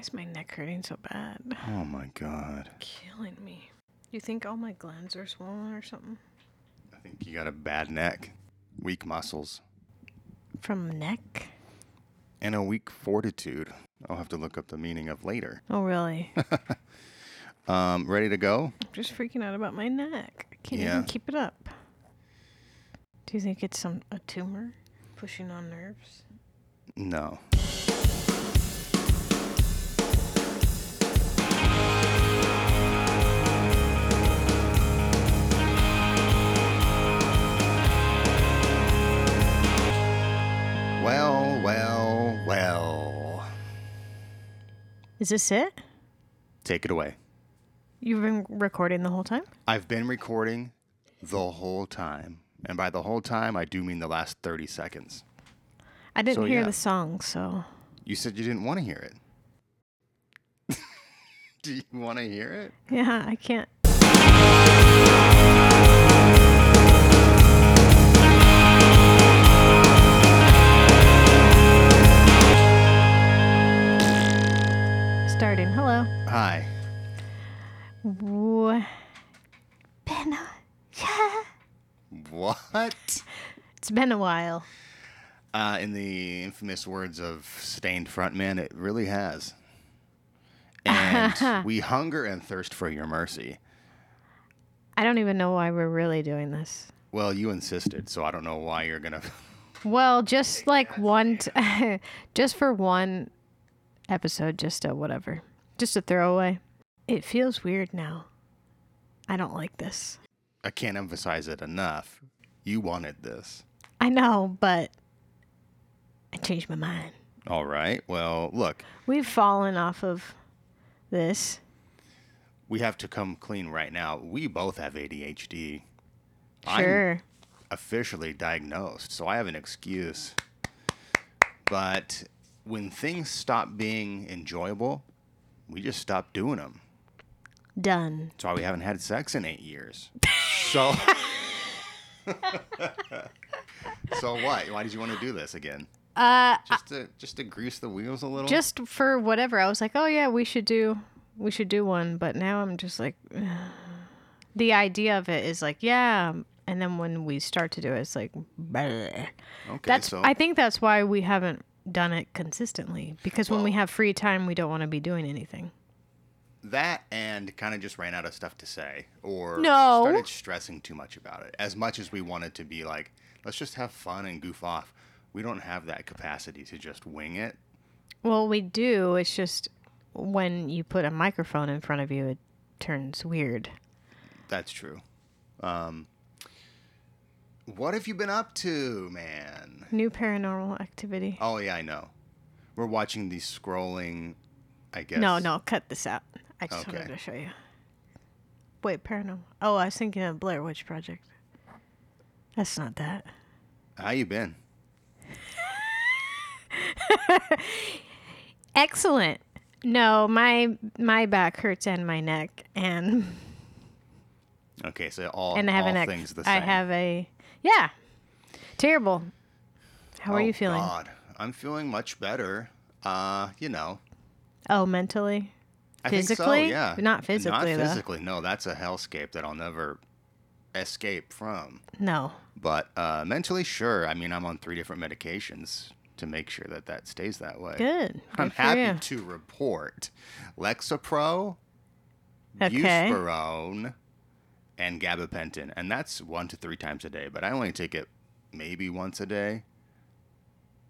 is my neck hurting so bad? Oh my god. Killing me. You think all my glands are swollen or something? I think you got a bad neck, weak muscles, From neck? and a weak fortitude. I'll have to look up the meaning of later. Oh, really? Um, ready to go? I'm just freaking out about my neck. I can't Yeah. even keep it up. Do you think it's some a tumor pushing on nerves? No. Is this it? Take it away. You've been recording the whole time? I've been recording the whole time. And by the whole time, I do mean the last 30 seconds. I didn't So, hear yeah. the song, so You said you didn't want to hear it. do you want to hear it? yeah, I can't. Starting. Hello. Hi. Wha- Been a- yeah. What? It's been a while. Uh, in the infamous words of Staind Frontman, it really has. And we hunger and thirst for your mercy. I don't even know why we're really doing this. Well, you insisted, so I don't know why you're gonna. Well, just like one, t- just for one episode, just a whatever, just a throwaway. It feels weird now. I don't like this. I can't emphasize it enough. You wanted this. I know, but I changed my mind. All right. Well, look, We've fallen off of this. we have to come clean right now. We both have ADHD. I'm Sure. officially diagnosed, so I have an excuse. But when things stop being enjoyable, we just stop doing them. Done. That's why we haven't had sex in eight years. So, so what? Why did you want to do this again? Uh, Just to just to grease the wheels a little. just for whatever. I was like, oh yeah, we should do, we should do one. But now I'm just like, the idea of it is like, yeah. And then when we start to do it, it's like, bleh. okay. that's. so I think that's why we haven't done it consistently because when we have free time, we don't want to be doing anything. that and kind of just ran out of stuff to say, or No. started stressing too much about it. As much as we wanted to be like, let's just have fun and goof off. We don't have that capacity to just wing it. Well, we do. It's just when you put a microphone in front of you, it turns weird. That's true. Um, what have you been up to, man? New paranormal activity. Oh yeah, I know. We're watching these scrolling. I guess. No, no, cut this out. I just Okay. wanted to show you. Wait, paranormal. Oh, I was thinking of Blair Witch Project. That's not that. How you been? Excellent. No, my my back hurts and my neck, and Okay, so all and I have all an ex. things the same. I have a yeah, terrible. How are Oh, you feeling? God, I'm feeling much better. Uh, you know, Oh, mentally. I think so, Physically? yeah. Not physically, Not though. physically. No, that's a hellscape that I'll never escape from. No. But uh, mentally, sure. I mean, I'm on three different medications to make sure that that stays that way. Good. I'm happy you. to report Lexapro, Okay. Buspirone, and gabapentin, and that's one to three times a day. But I only take it maybe once a day.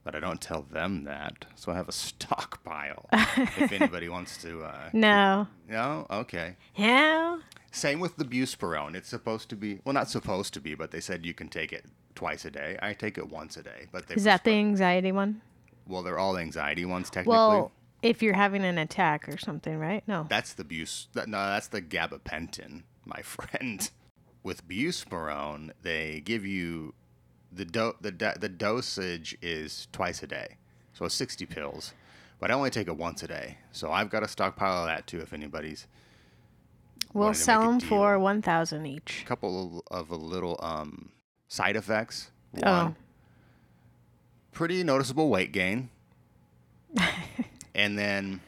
But I don't tell them that, so I have a stockpile. if anybody wants to, uh, No. no, okay. Yeah. Same with the Buspirone. It's supposed to be well, not supposed to be, but they said you can take it twice a day. I take it once a day, but they Is that the anxiety one? well, they're all anxiety ones technically. Well, if you're having an attack or something, right? No. That's the bus. That, no, that's the gabapentin, my friend. With buspirone, they give you the do- the do- the dosage is twice a day, so it's sixty pills. But I only take it once a day, so I've got a stockpile of that too. If anybody's we'll sell them for 1000 each. a couple of a little um, side effects. One, Oh. pretty noticeable weight gain, and then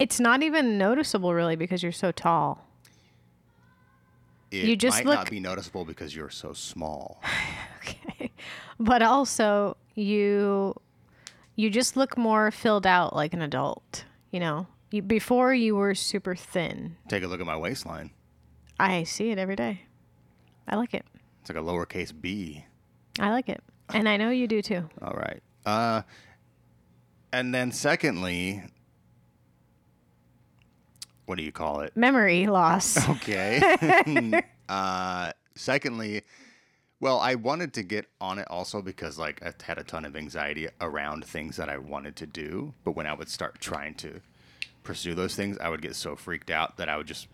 It's not even noticeable really because you're so tall. It You just might look- not be noticeable because you're so small. Okay. But also you you just look more filled out like an adult, you know. You, before you were super thin. Take a look at my waistline. I see it every day. I like it. It's like a lowercase b. I like it. And I know you do too. All right. Uh, and then secondly, what do you call it? Memory loss. Okay. uh, secondly, well, I wanted to get on it also because like I had a ton of anxiety around things that I wanted to do, but when I would start trying to pursue those things, I would get so freaked out that I would just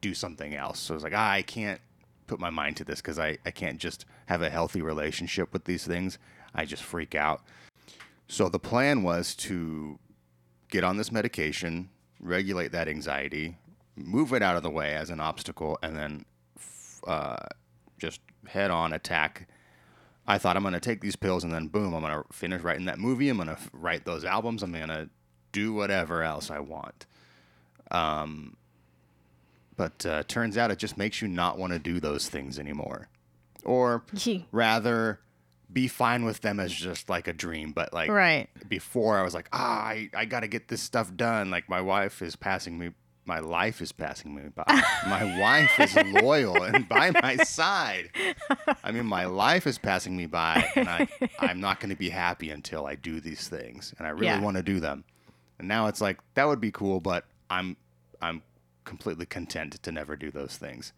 do something else. So I was like, ah, I can't put my mind to this because I, I can't just have a healthy relationship with these things. I just freak out. So the plan was to get on this medication, regulate that anxiety, move it out of the way as an obstacle, and then f- uh, just head on attack. I thought I'm going to take these pills and then boom, I'm going to finish writing that movie. I'm going to write those albums. I'm going to do whatever else I want. Um, but uh, turns out it just makes you not want to do those things anymore. Or rather, be fine with them as just like a dream. But like right. before I was like, ah, I, I got to get this stuff done. Like my wife is passing me, my life is passing me by. my wife is loyal and by my side. I mean, my life is passing me by, and I, I'm not going to be happy until I do these things, and I really Yeah. want to do them. And now it's like that would be cool, but I'm, I'm completely content to never do those things.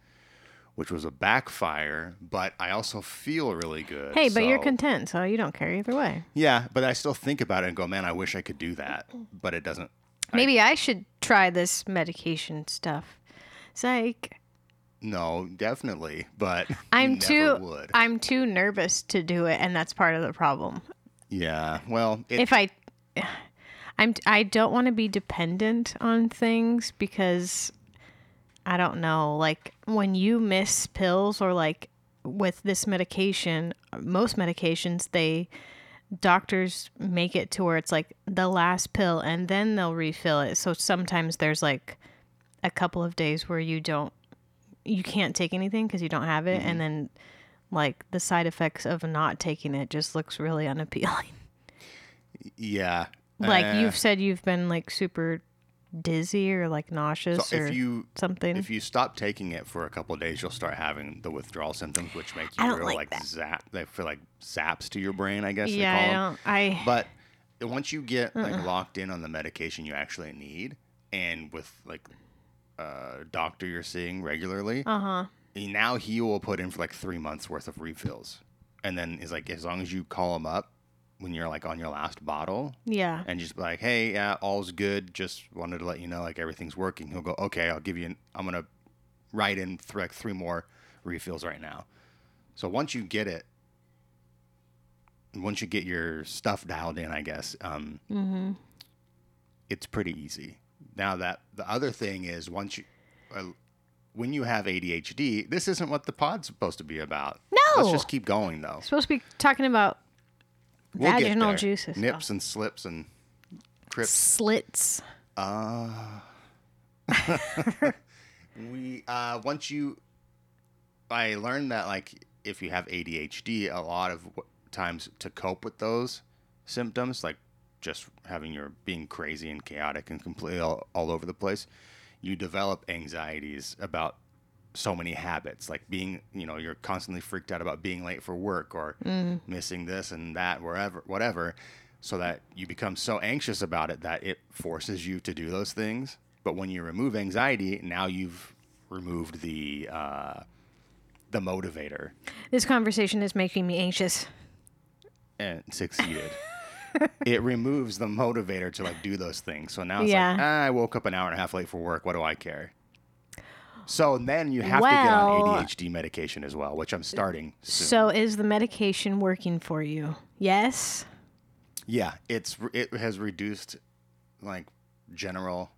Which was a backfire, but I also feel really good. Hey, but you're content, so you don't care either way. yeah, but I still think about it and go, man, I wish I could do that, but it doesn't. Maybe I should try this medication stuff. It's like No, definitely, but I'm too would. I'm too nervous to do it, and that's part of the problem. yeah, well, it, if I I'm I don't want to be dependent on things because I don't know, like when you miss pills or like with this medication, most medications they doctors make it to where it's like the last pill and then they'll refill it. So sometimes there's like a couple of days where you don't you can't take anything because you don't have it and then like the side effects of not taking it just looks really unappealing. yeah. Like uh, you've said, you've been like super dizzy or like nauseous so or if you something. if you stop taking it for a couple of days, you'll start having the withdrawal symptoms, which make you real like like, zap. They feel like zaps to your brain, I guess yeah, they I don't. I But once you get like locked in on the medication you actually need, and with like a doctor you're seeing regularly, uh huh. now he will put in for like three months worth of refills, and then he's like as long as you call him up when you're like on your last bottle Yeah. and just be like, hey, yeah, all's good. Just wanted to let you know like everything's working. He'll go, okay, I'll give you. An, I'm gonna write in th- like three more refills right now. So once you get it, once you get your stuff dialed in, I guess, um, Mm-hmm. it's pretty easy. Now that the other thing is once you, uh, when you have ADHD, this isn't what the pod's supposed to be about. No. Let's just keep going though. Supposed to be talking about We'll get vaginal there. juices. nips and slips and crips. slits. Uh, we uh, once you, I learned that like if you have ADHD, a lot of w- times to cope with those symptoms, like just having your being crazy and chaotic and completely all, all over the place, you develop anxieties about so many habits, like being, you know, you're constantly freaked out about being late for work or missing this and that, wherever, whatever, so that you become so anxious about it that it forces you to do those things. But when you remove anxiety, now you've removed the uh, the motivator This conversation is making me anxious. and succeeded. it removes the motivator to like do those things. So now it's Yeah. like, ah, I woke up an hour and a half late for work. What do I care? So then you have to get on ADHD medication as well, which I'm starting soon. So is the medication working for you? Yes. yeah, it's it has reduced like general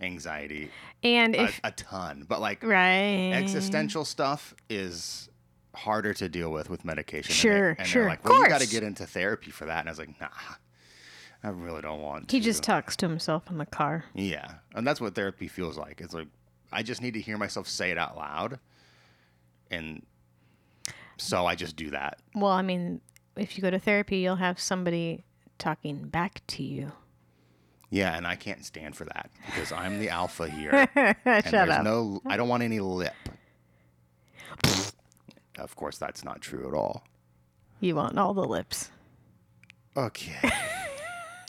anxiety And a, if a ton, but like right existential stuff is harder to deal with with medication. And they- Sure, and sure, like, of well, you got to get into therapy for that, and I was like, nah. I really don't want to. He just talks to himself in the car. Yeah, and that's what therapy feels like. It's like I just need to hear myself say it out loud, and so I just do that. Well, I mean, if you go to therapy, you'll have somebody talking back to you. Yeah, and I can't stand for that because I'm the alpha here. and Shut there's up. no I don't want any lip. of course that's not true at all. You want all the lips. Okay.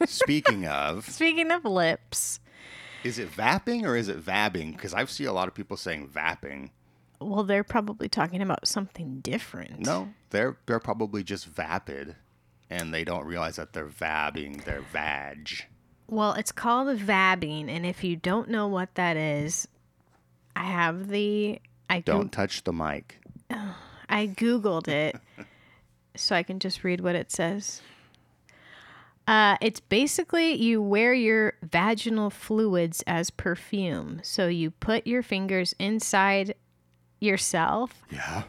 Speaking of, Speaking of lips, is it vapping or is it vabbing? Because I see a lot of people saying vapping. well, they're probably talking about something different. No, they're they're probably just vapid, and they don't realize that they're vabbing They're vag. Well, it's called vabbing, and if you don't know what that is, I have the I Don't touch the mic. I googled it so I can just read what it says. Uh, it's basically you wear your vaginal fluids as perfume. So you put your fingers inside yourself Yeah.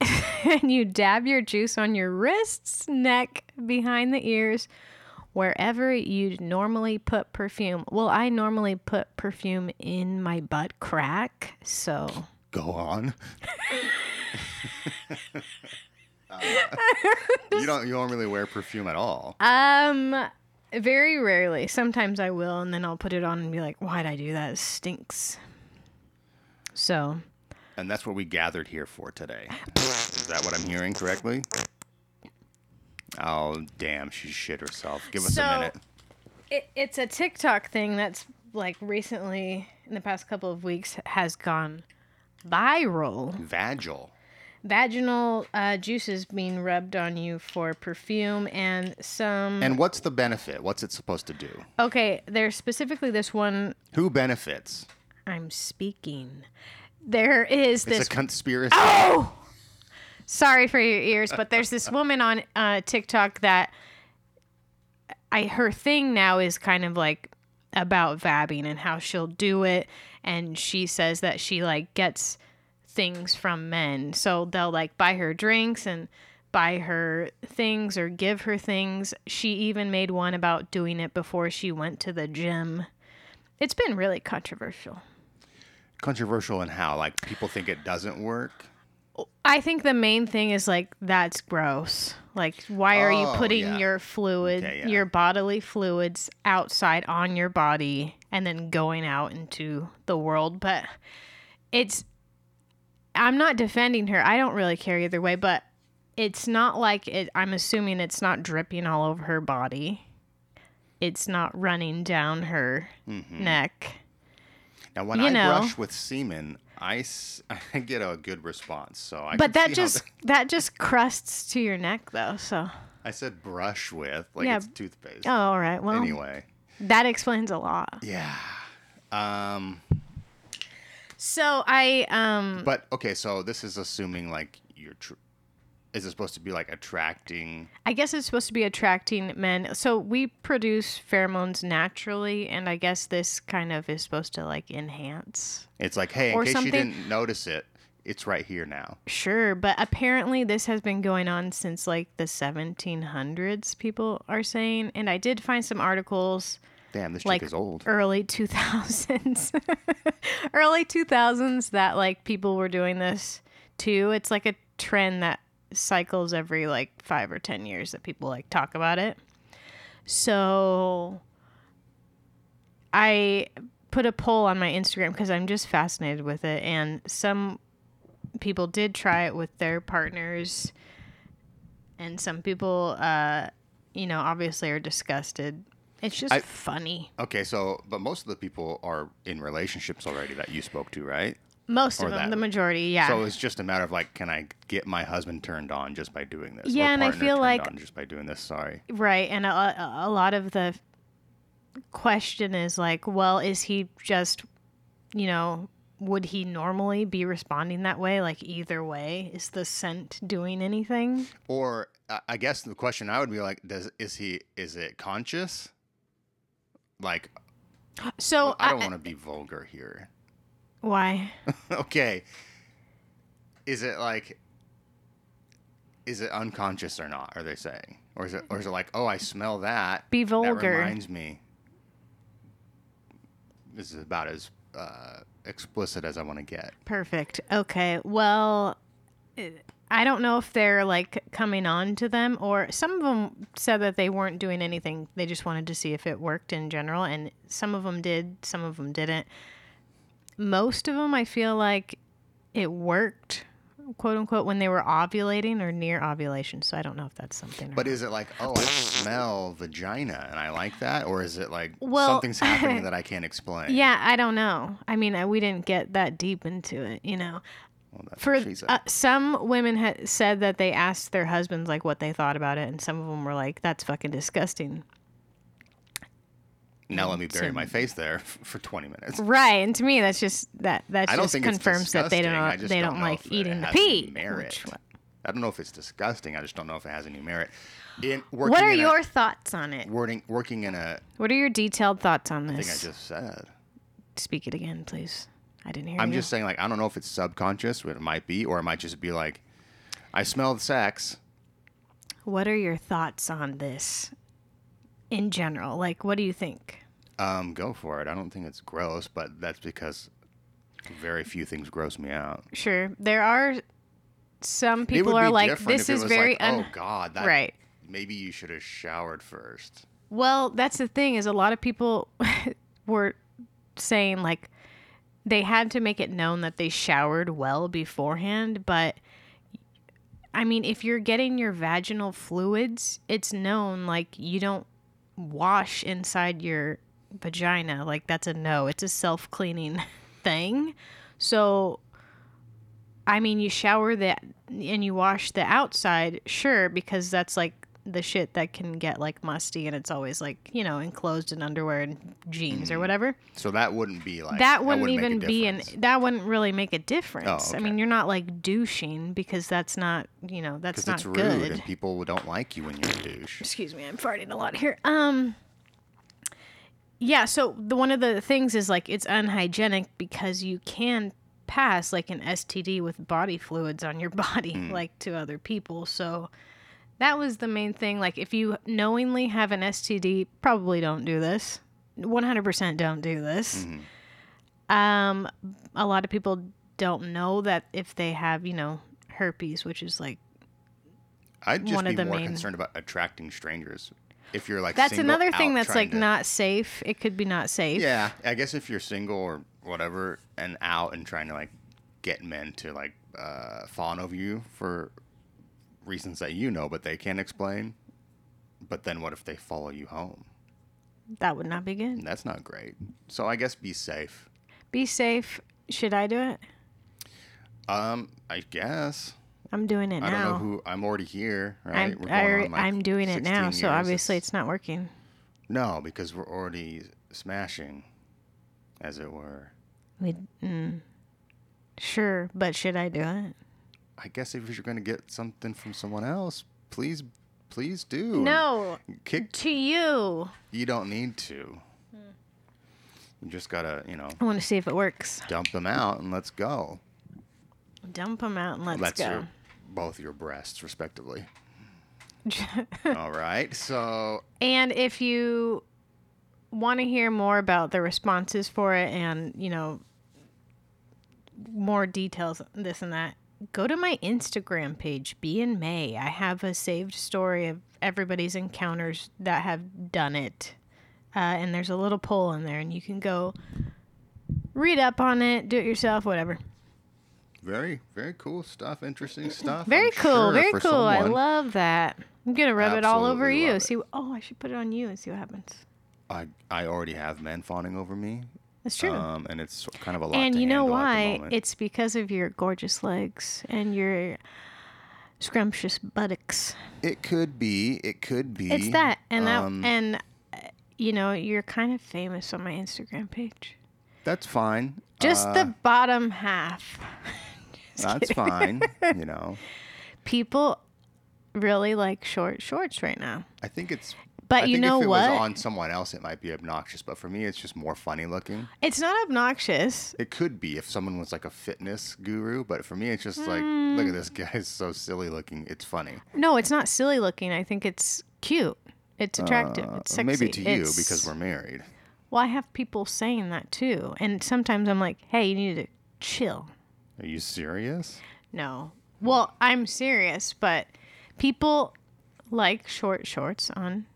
and you dab your juice on your wrists, neck, behind the ears, wherever you'd normally put perfume. Well, I normally put perfume in my butt crack, so Go on. You don't you don't really wear perfume at all. um very rarely. Sometimes I will and then I'll put it on and be like, "Why'd I do that? It stinks." So, And that's what we gathered here for today. Is that what I'm hearing correctly? Oh, damn, she shit herself. Give us So- a minute. it, it's a TikTok thing that's like recently in the past couple of weeks has gone viral. Vagil. Vaginal uh, juices being rubbed on you for perfume and some. And what's the benefit? What's it supposed to do? okay, there's specifically this one Who benefits? I'm speaking. There is this. It's a conspiracy. oh, sorry for your ears, but there's this woman on uh, TikTok that I her thing now is kind of like about vabbing and how she'll do it, and she says that she like gets things from men, so they'll like buy her drinks and buy her things or give her things. She even made one about doing it before she went to the gym. It's been really controversial. Controversial in how? Like people think it doesn't work. I think the main thing is like that's gross. Like why are you Oh, putting yeah. your fluid, Okay, yeah. your bodily fluids outside on your body and then going out into the world? But it's I'm not defending her. I don't really care either way, but it's not like it I'm assuming it's not dripping all over her body. It's not running down her Mm-hmm. neck. Now, when You I know. brush with semen, I, s- I get a good response. So I. But that just that just crusts to your neck though, so I said brush with like Yeah. it's toothpaste. Oh, all right. Well, Anyway, that explains a lot. yeah. Um. So I um But okay, so this is assuming like you're. Tr- is it supposed to be like attracting? I guess it's supposed to be attracting men. So we produce pheromones naturally and I guess this kind of is supposed to like enhance. It's like, hey, in Or case something- you didn't notice it, it's right here now. Sure, but apparently this has been going on since like the 1700s people are saying and I did find some articles Damn, this like chick is old. early 2000s early 2000s that like people were doing this too it's like a trend that cycles every like five or ten years that people like talk about it. So i put a poll on my instagram because i'm just fascinated with it and some people did try it with their partners and some people uh you know obviously are disgusted it's just I- funny Okay, so but most of the people are in relationships already that you spoke to, right? Most Or of them, that. the majority, yeah. So it's just a matter of like, can I get my husband turned on just by doing this? Yeah, Or and I feel like- on just by doing this. Sorry. right, and a, a lot of the question is like, well, is he just, you know, would he normally be responding that way? Like either way, is the scent doing anything? Or I- I guess the question I would be like, does is he is it conscious? Like So I don't want to be vulgar here. Why? okay. Is it like is it unconscious or not? Are they saying, or is it, or is it like, oh, I smell that. Be That vulgar. reminds me. This is about as uh, explicit as I want to get. Perfect. Okay. Well, eh, I don't know if they're like coming on to them or some of them said that they weren't doing anything. They just wanted to see if it worked in general and some of them did, some of them didn't. Most of them I feel like it worked, quote unquote, when they were ovulating or near ovulation. So I don't know if that's something. But is it like, oh, I smell vagina and I like that, or is it like Well- something's happening that I can't explain? Yeah, I don't know. I mean, I, we didn't get that deep into it, you know. Well, For what she said. uh, some women had said that they asked their husbands like what they thought about it, and some of them were like, "That's fucking disgusting." now let me bury so- my face there for 20 minutes. Right, and to me, that's just that that just confirms that they don't they don't don't, like eating the pee. merit. which- I don't know if it's disgusting. I just don't know if it has any merit. In working what are your a, thoughts on it? working working in a What are your detailed thoughts on this? I this? just said. Speak it again, please. I didn't hear I'm you. just saying like I don't know if it's subconscious, but it might be, or it might just be like I smell the sex. What are your thoughts on this in general? Like, what do you think? Um, go for it. I don't think it's gross, but that's because very few things gross me out. Sure, there are some people are like, this is very like, un- oh god, that right. maybe you should have showered first. Well, that's the thing is a lot of people were saying like they had to make it known that they showered well beforehand, but I mean, if you're getting your vaginal fluids, it's known like you don't wash inside your vagina. Like that's a no. It's a self-cleaning thing. So I mean, you shower that and you wash the outside, sure, because that's like the shit that can get like musty and it's always like, you know, enclosed in underwear and jeans or whatever. So that wouldn't be like that wouldn't, make a even be an that wouldn't really make a difference. I okay. mean, you're not like douching because that's not, you know, that's not it's rude good. and people don't like you when you're a douche. Excuse me, I'm farting a lot here. Um yeah, so the one of the things is like it's unhygienic because you can pass like an STD with body fluids on your body Hmm. like to other people. So that was the main thing. Like if you knowingly have an STD, probably don't do this. 100% don't do this. Mm-hmm. Um a lot of people don't know that if they have, you know, herpes, which is like I'd just one of be the more main- concerned about attracting strangers. If you're like that's another thing that's like to- not safe. It could be not safe. Yeah, I guess if you're single or whatever and out and trying to like get men to like uh, fawn over you for reasons that you know but they can't explain. But then what if they follow you home? That would not be good. That's not great. So I guess be safe. Be safe. Should I do it? Um, I guess. I'm doing it I don't know who. I'm already here, right? I'm I, like, I'm doing it now, 16 so obviously It's- it's not working. no, because we're already smashing, as it were. We, mm, sure, but should I do it? I guess if you're going to get something from someone else, please, please do. No, Kick. to you. You don't need to. Hmm. You just gotta, you know, I want to see if it works. dump them out and let's go. Dump them out and let's That's go. your, both your breasts, respectively. All right. So And if you want to hear more about the responses for it and, you know, more details, this and that, go to my Instagram page, Be in May. I have a saved story of everybody's encounters that have done it. Uh, and there's a little poll in there, and you can go read up on it, do it yourself, whatever. very, very cool stuff. Interesting stuff. Very I'm cool, sure, very cool. I love that. I'm gonna rub it all over you. it. See, oh, I should put it on you and see what happens. I I already have men fawning over me. That's true. Um, and it's kind of a lot. and you know handle at the why? It's because of your gorgeous legs and your scrumptious buttocks. It could be. It could be. It's that, and um, that, and uh, you know, you're kind of famous on my Instagram page. That's fine. Just Uh, the bottom half. That's fine. you know, People really like short shorts right now. I think it's But I you know if it what? was on someone else, it might be obnoxious. But for me, it's just more funny looking. It's not obnoxious. It could be if someone was like a fitness guru, but for me, it's just like, look at this Mm. guy, is so silly looking. It's funny. No, it's not silly looking. I think it's cute. It's attractive. Uh, it's sexy. maybe to you It's- because we're married. Well, I have people saying that too, and sometimes I'm like, "Hey, you need to chill." Are you serious? No. Well, I'm serious, but people like short shorts on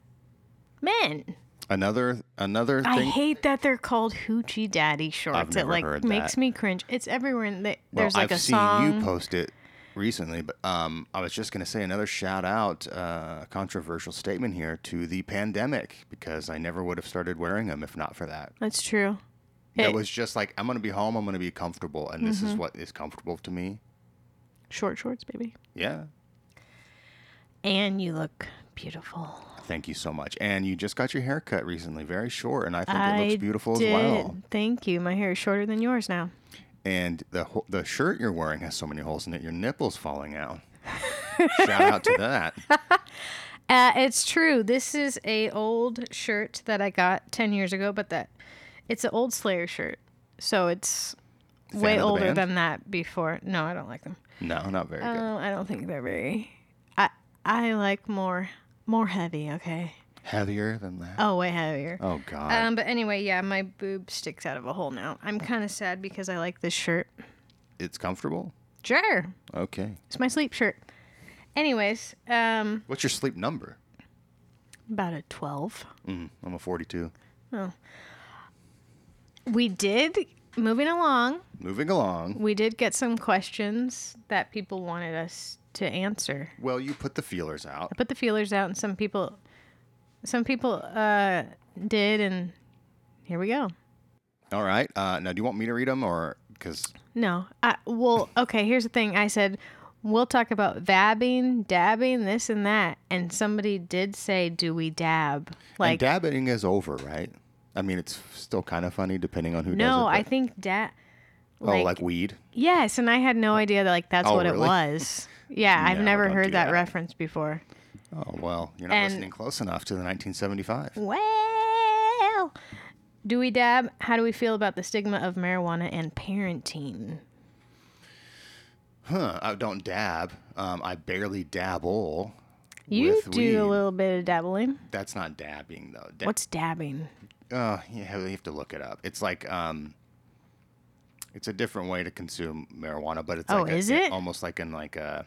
men. Another another I hate that they're called hoochie daddy shorts. never it like heard makes that. me cringe. It's everywhere. And they, well, there's like I've a seen song. you post it recently, but um, I was just gonna say another shout out, uh, controversial statement here to the pandemic because I never would have started wearing them if not for that. That's true. It It- was just like I'm gonna be home, I'm gonna be comfortable, and this Mm-hmm. is what is comfortable to me. Short shorts, baby. Yeah. And you look beautiful. Thank you so much. And you just got your hair cut recently, very short, and I think it looks beautiful did. as well. Thank you. My hair is shorter than yours now. And the ho- the shirt you're wearing has so many holes in it, your nipples falling out. Shout out to that. Uh, it's true. This is a old shirt that I got ten years ago, but that it's an old Slayer shirt, so it's Fan way older band? than that. Before, no, I don't like them. No, not very good. Uh, I don't think they're very. I I like more more heavy. Okay. Heavier than that. Oh, way heavier. Oh God. Um, but anyway, yeah, my boob sticks out of a hole now. I'm kind of sad because I like this shirt. it's comfortable. Sure, Okay. it's my sleep shirt. Anyways, um, What's your sleep number? about a twelve. Mm, I'm a 42. Oh. We did moving along. Moving along. We did get some questions that people wanted us to answer. Well, you put the feelers out. I put the feelers out, and some people, some people uh, did, and here we go. All right. Uh, now, do you want me to read them or because No, I well, okay. Here's the thing. I said we'll talk about vabbing, dabbing, this and that, and somebody did say, "Do we dab?" like Like, dabbing is over, right? I mean, it's still kind of funny depending on who no, does it. I think dab. oh, Like, like weed. yes, and I had no idea that like that's Oh, what it was. Yeah, I've No, never don't heard that, that. reference before. Oh well, you're not And- listening close enough to the 1975. Well, do we dab? How do we feel about the stigma of marijuana and parenting? Huh? I don't dab. Um, I barely dabble. You with do weed. a little bit of dabbling. That's not dabbing though. Da- What's dabbing? Oh, you have, you have to look it up. It's like um, it's a different way to consume marijuana, but it's Oh, like a- is it? almost like in like a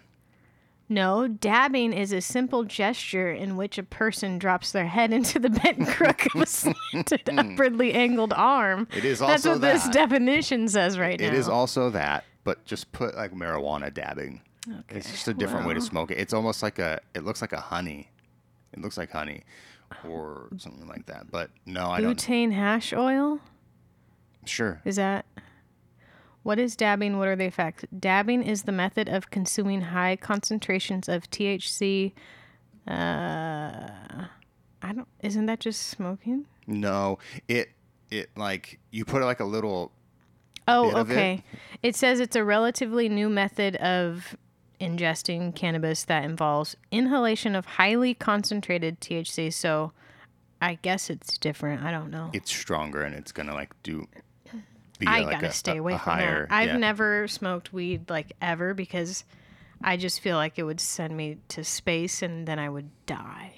No, dabbing is a simple gesture in which a person drops their head into the bent crook of a slanted, hmm. upwardly angled arm. It is also That's what this definition says right now. It is also that, but just put like marijuana dabbing. Okay. It's just a different way to well. smoke it. It's almost like a. It looks like a honey. It looks like honey, or something like that. But no, I don't. Butane hash oil? Sure. Is that. What is dabbing? What are the effects? Dabbing is the method of consuming high concentrations of THC. Uh, I don't. Isn't that just smoking? No, it it like you put like a little. Oh, of it. okay. It. says it's a relatively new method of ingesting cannabis that involves inhalation of highly concentrated THC. So I guess it's different. I don't know. It's stronger and it's gonna like do. Be I like gotta a- stay a- away a from higher, that. I've yeah. never smoked weed like ever because I just feel like it would send me to space and then I would die.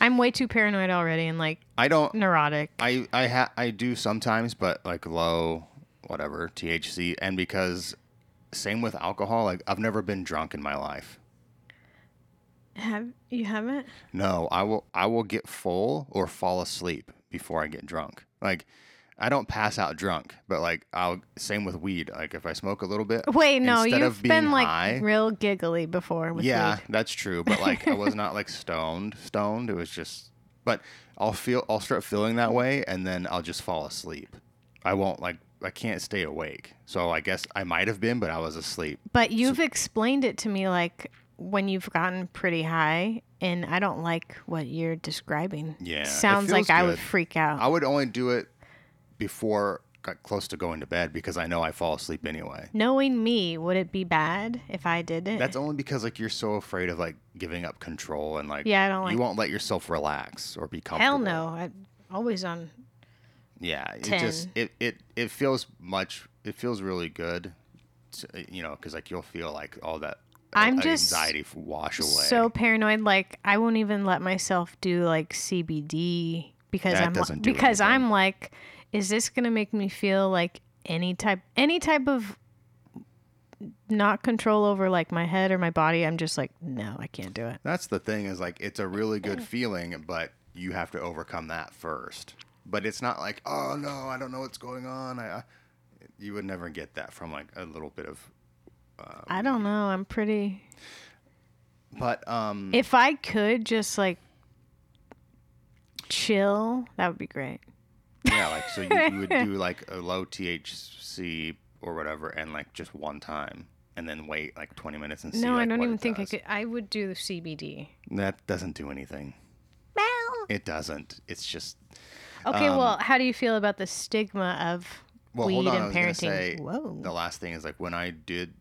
I'm way too paranoid already and like I don't. neurotic. I I ha- I do sometimes, but like low, whatever THC, and because same with alcohol. Like I've never been drunk in my life. Have you haven't? No, I will I will get full or fall asleep before I get drunk. Like I don't pass out drunk, but like I'll same with weed. Like if I smoke a little bit, Wait, no, you've been like high, real giggly before with yeah, weed. that's true. But like I was not like stoned, stoned. It was just, but I'll feel I'll start feeling that way, and then I'll just fall asleep. I won't like I can't stay awake. So I guess I might have been, but I was asleep. But you've explained it to me like when you've gotten pretty high, and I don't like what you're describing. Yeah, Sounds like feels I would freak out. I would only do it before got close to going to bed because I know I fall asleep anyway. Knowing me, would it be bad if I did it? That's only because like you're so afraid of like giving up control and like Yeah, I don't like- you won't let yourself relax or be comfortable. Hell no. I always on. Yeah, it 10. just it it it feels much. It feels really good, to, you know, because like you'll feel like all that. uh, I'm just anxiety wash away. So paranoid, like I won't even let myself do like CBD because That I'm doesn't do because anything. I'm like, is this gonna make me feel like any type any type of not control over like my head or my body? I'm just like, no, I can't do it. That's the thing is like it's a really good feeling, but you have to overcome that first. But it's not like oh no, I don't know what's going on. I, I you would never get that from like a little bit of. I don't know. I'm pretty. But um, If I could just like chill, that would be great. yeah, like so you, you would do like a low THC or whatever, and like just one time, and then wait like twenty minutes and see. no, I don't even think I could. I would do the CBD. That doesn't do anything. Well, it doesn't. It's just Okay, Um, well, how do you feel about the stigma of well. weed hold on, I and parenting? say Whoa. the last thing is like when I did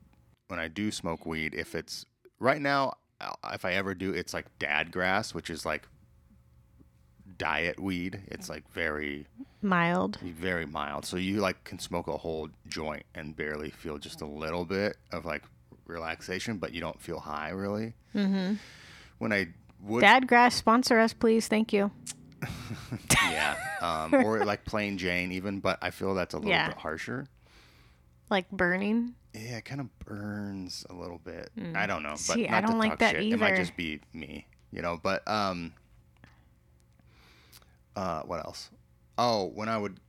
when I do smoke weed, if it's right now, uh, if I ever do, it's like dad grass, which is like diet weed. It's like very Mild. very mild. So you like can smoke a whole joint and barely feel just a little bit of like relaxation, but you don't feel high really. Mm-hmm. When I would, Dad Grass, sponsor us, please. Thank you. yeah, um, or like plain Jane even, but I feel that's a little Yeah. bit harsher. Like burning. Yeah, it kind of burns a little bit. I don't know, but Mm. See, I don't like that shit. It might just be me, you know. But um, uh, what else? Oh, when I would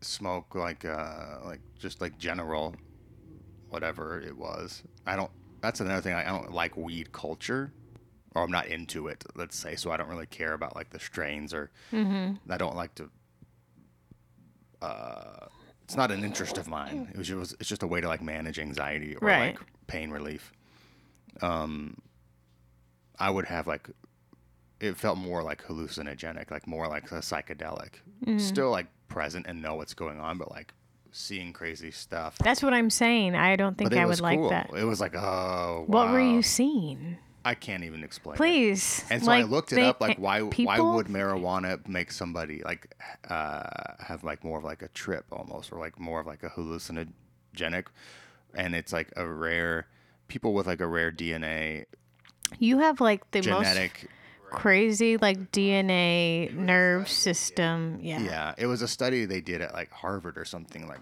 smoke like uh, like just like general, whatever it was. I don't. That's another thing. I, I don't like weed culture, or I'm not into it. Let's say so. I don't really care about like the strains, or Mm-hmm. I don't like to. Uh, it's not an interest of mine. It was just, it's just a way to like manage anxiety or Right. like pain relief. Um, I would have like, it felt more like hallucinogenic, like more like a psychedelic. Mm-hmm. Still like present and know what's going on, but like seeing crazy stuff. That's what I'm saying. I don't think I would like that. It was like, oh, What were you seeing? I can't even explain. it. Please. And so I looked it up, like why why would marijuana make somebody like uh, have like more of like a trip almost, or like more of like a hallucinogenic, and it's like a rare people with like a rare DNA you have like the genetic. most crazy like DNA nerve system. Yeah. Yeah, it was a study they did at like Harvard or something like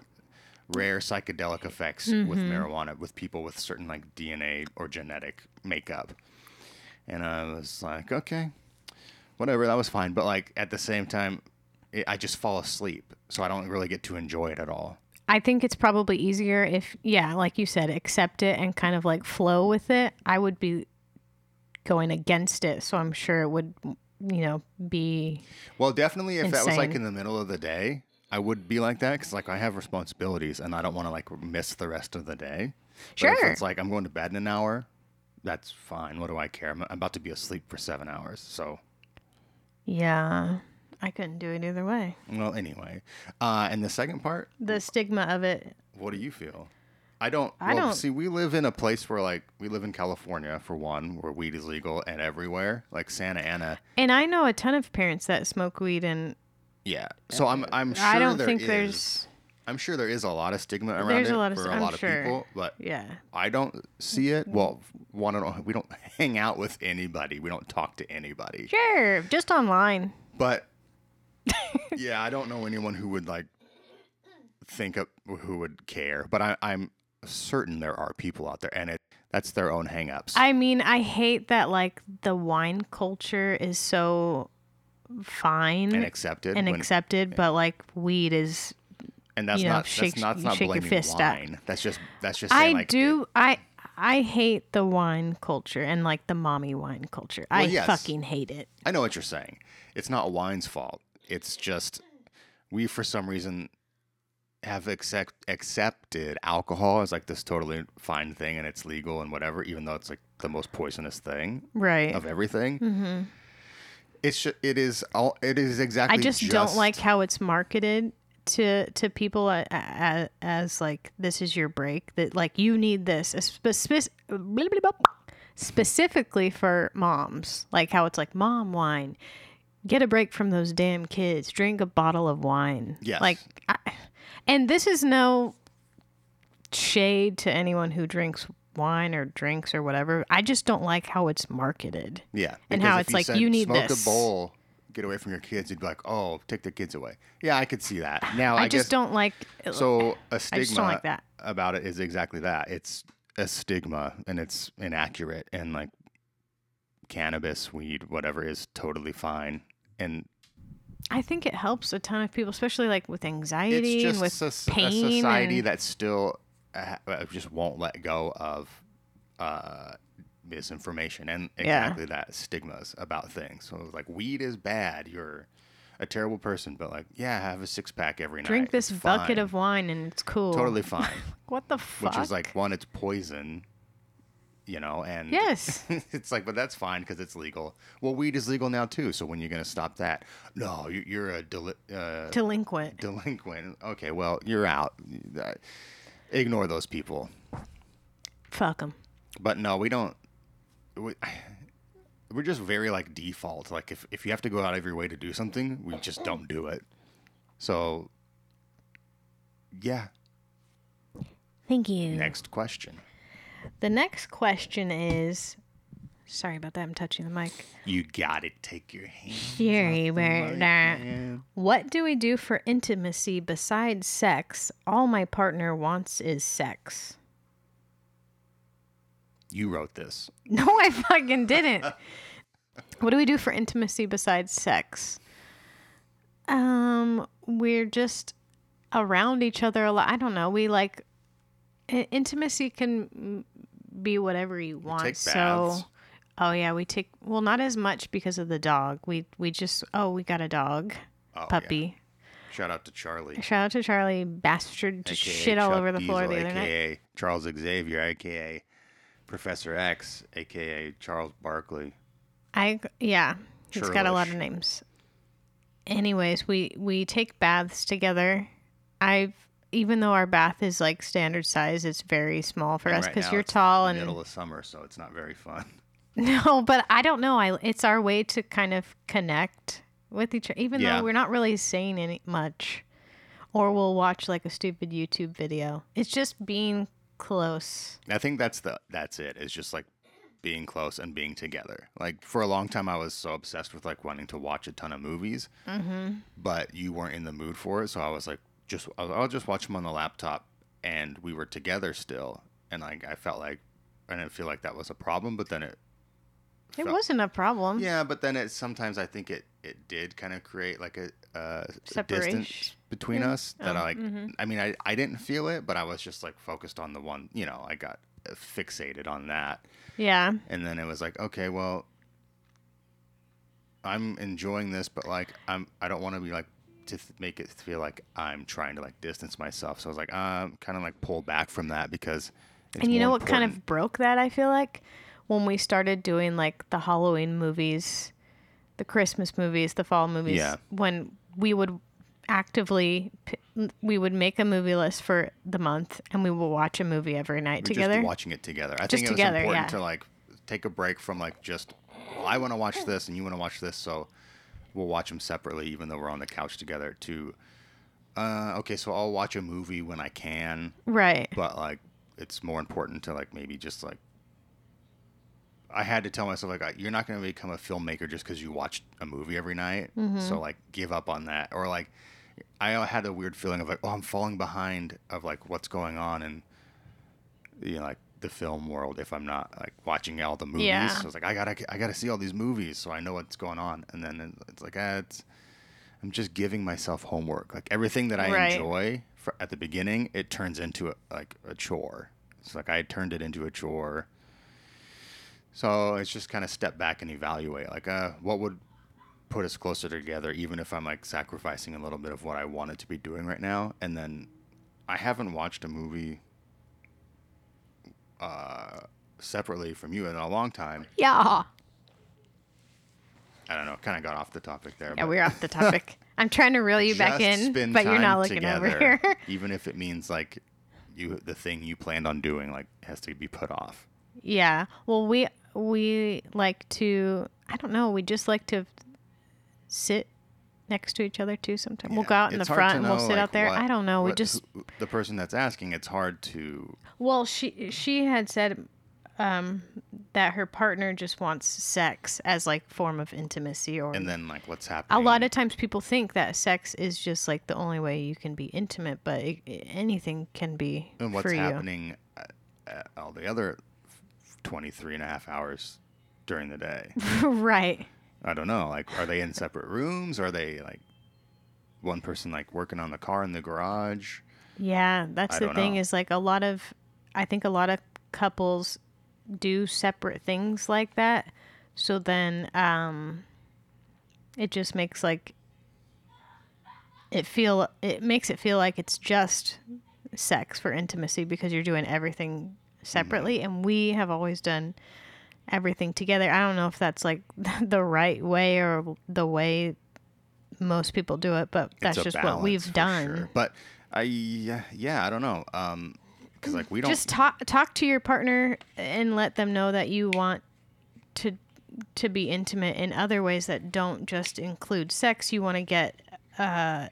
rare psychedelic effects with Mm-hmm. marijuana with people with certain like DNA or genetic makeup. And I was like, okay, whatever, that was fine. But like at the same time, it, I just fall asleep, so I don't really get to enjoy it at all. I think it's probably easier if, yeah, like you said, accept it and kind of like flow with it. I would be going against it, so I'm sure it would, you know, be Well, definitely if that was like in the middle of the day, I would be like that because like I have responsibilities and I don't want to like miss the rest of the day. But if Sure. it's like I'm going to bed in an hour, that's fine. What do I care? I'm, I'm about to be asleep for seven hours. So, yeah. I couldn't do it either way. well, anyway. Uh, and the second part, The stigma of it. what do you feel? I don't. I well, don't- see. We live in a place where, like, we live in California for one, where weed is legal and everywhere. Like Santa Ana. And I know a ton of parents that smoke weed and Yeah. So I'm. I'm sure I don't there think is- there's I'm sure there is a lot of stigma around There's it a lot of for a lot of sure. people, but yeah. I don't see it. Well, one, don't, we don't hang out with anybody. We don't talk to anybody. Sure, just online. But yeah, I don't know anyone who would like think of who would care. But I, I'm certain there are people out there, and it that's their own hangups. I mean, I hate that like the wine culture is so fine and accepted. and when- accepted, but like weed is. and that's you know, not shake- that's not, that's not shake your blaming fist wine. That's just that's just saying I like do. I I hate the wine culture and like the mommy wine culture. I yes. fucking hate it. I know what you're saying. It's not wine's fault. It's just we, for some reason, have accept, accepted alcohol as like this totally fine thing and it's legal and whatever, even though it's like the most poisonous thing Right. of everything. Mm-hmm. It's ju- it is all it is exactly. I just, don't like how it's marketed to to people a, a, as like this is your break that like you need this spec- specifically for moms like how it's like mom wine get a break from those damn kids drink a bottle of wine Yes. like I, and this is no shade to anyone who drinks wine or drinks or whatever i just don't like how it's marketed Yeah. And how it's like, said, you need smoke this. a bowl, get away from your kids. You'd be like, oh, take the kids away. Yeah, I could see that. Now i, I, just guess, don't like uh, So a stigma like that. about it is exactly that. It's a stigma, and it's inaccurate. And like cannabis, weed, whatever is totally fine. And I think it helps a ton of people, especially like with anxiety it's and with a, s- a pain. society and, that still uh, uh, just won't let go of uh, misinformation and Yeah. exactly that stigmas about things. So like weed is bad. You're a terrible person, but like, yeah, I have a six pack every night. drink this bucket of wine and it's cool. totally fine. What the fuck? Which is like one, it's poison. You know, and Yes. it's like, but that's fine because it's legal. Well, weed is legal now too. So when you're gonna stop that? No, you- you're a deli- uh, delinquent. delinquent. Okay, well, you're out. Uh, Ignore those people. Fuck them. But no, we don't. We, we're just very like default. Like if if you have to go out of your way to do something, we just don't do it. So, yeah. Thank you. Next question. The next question is. Sorry about that. I'm touching the mic. You gotta take your hand. Sorry about that. What do we do for intimacy besides sex? All my partner wants is sex. You wrote this. No, I fucking didn't. what do we do for intimacy besides sex? Um, we're just around each other a lot. I don't know. We like intimacy can be whatever you want. take so, baths. oh yeah, we take well not as much because of the dog. We we just oh we got a dog Oh, yeah. puppy. Shout out to Charlie. Shout out to Charlie, bastard, AKA shit all over the floor Diesel, the other night. AKA Charles Xavier, aka Professor X, aka Charles Barkley. I yeah, he's got a lot of names. Anyways, we we take baths together. I've even though our bath is like standard size, it's very small for And us because now you're it's tall the and middle of summer, so it's not very fun. no, but I don't know. I it's our way to kind of connect with each other, even Yeah. though we're not really saying any much, or we'll watch like a stupid YouTube video. It's just being close. I think that's the that's it. It's just like being close and being together. Like for a long time, I was so obsessed with like wanting to watch a ton of movies, mm-hmm. but you weren't in the mood for it. So I was like, just I'll I'll just watch them on the laptop, and we were together still, and like I felt like I didn't feel like that was a problem, but then it. It felt- wasn't a problem. Yeah, but then it sometimes I think it it did kind of create like a, uh, a distance between us that Oh, I like. I mean, I I didn't feel it, but I was just like focused on the one. You know, I got fixated on that, Yeah. and then it was like, okay, well, I'm enjoying this, but like I'm I don't want to be like to th- make it feel like I'm trying to like distance myself. So I was like, um, kind of like pull back from that because. It's and you know what kind of broke that i feel like when we started doing like the halloween movies the christmas movies the fall movies Yeah. when we would actively we would make a movie list for the month and we would watch a movie every night We're together Just watching it together. I Just think it was important yeah. to like take a break from like just well, I want to watch this and you want to watch this, so we'll watch them separately, even though we're on the couch together. To uh, okay, so I'll watch a movie when I can, right but like it's more important to like maybe just like I had to tell myself like you're not going to become a filmmaker just because you watch a movie every night. Mm-hmm. So like give up on that, or like I had a weird feeling of like oh I'm falling behind of like what's going on and you know like the film world if I'm not like watching all the movies. Yeah. So it's like I gotta I gotta see all these movies so I know what's going on, and then it's like ah, it's I'm just giving myself homework. Like everything that I Right. enjoy for, at the beginning, it turns into a, like a chore. It's like I turned it into a chore. So it's just kind of step back and evaluate. Like, uh, what would put us closer together, even if I'm like sacrificing a little bit of what I wanted to be doing right now. And then I haven't watched a movie uh, separately from you in a long time. yeah I don't know. Kind of got off the topic there. yeah but- we're off the topic I'm trying to reel you back in, but you're not looking over here. even if it means like you the thing you planned on doing like has to be put off. yeah. Well, we we like to. I don't know. We just like to sit next to each other too. Sometimes we'll go out in the it's hard front and we'll sit like, out there. what- I don't know. We just who- the person that's asking. It's hard to. Well, she she had said um, that her partner just wants sex as like form of intimacy, or And then like what's happening a lot of times people think that sex is just like the only way you can be intimate, but it, it- anything can be and what's happening at, at all the other 23 and a half hours during the day. right. I don't know. Like, are they in separate rooms? Are they like one person like working on the car in the garage? Yeah, that's I the thing know. is like a lot of I think a lot of couples do separate things like that. So then um it just makes like it feel it makes it feel like it's just sex for intimacy because you're doing everything separately and we have always done everything together. I don't know if that's like the right way or the way most people do it, but that's just what we've done. sure. But I yeah, yeah, I don't know. Um, because like we don't. just talk talk to your partner and let them know that you want to to be intimate in other ways that don't just include sex you want to get uh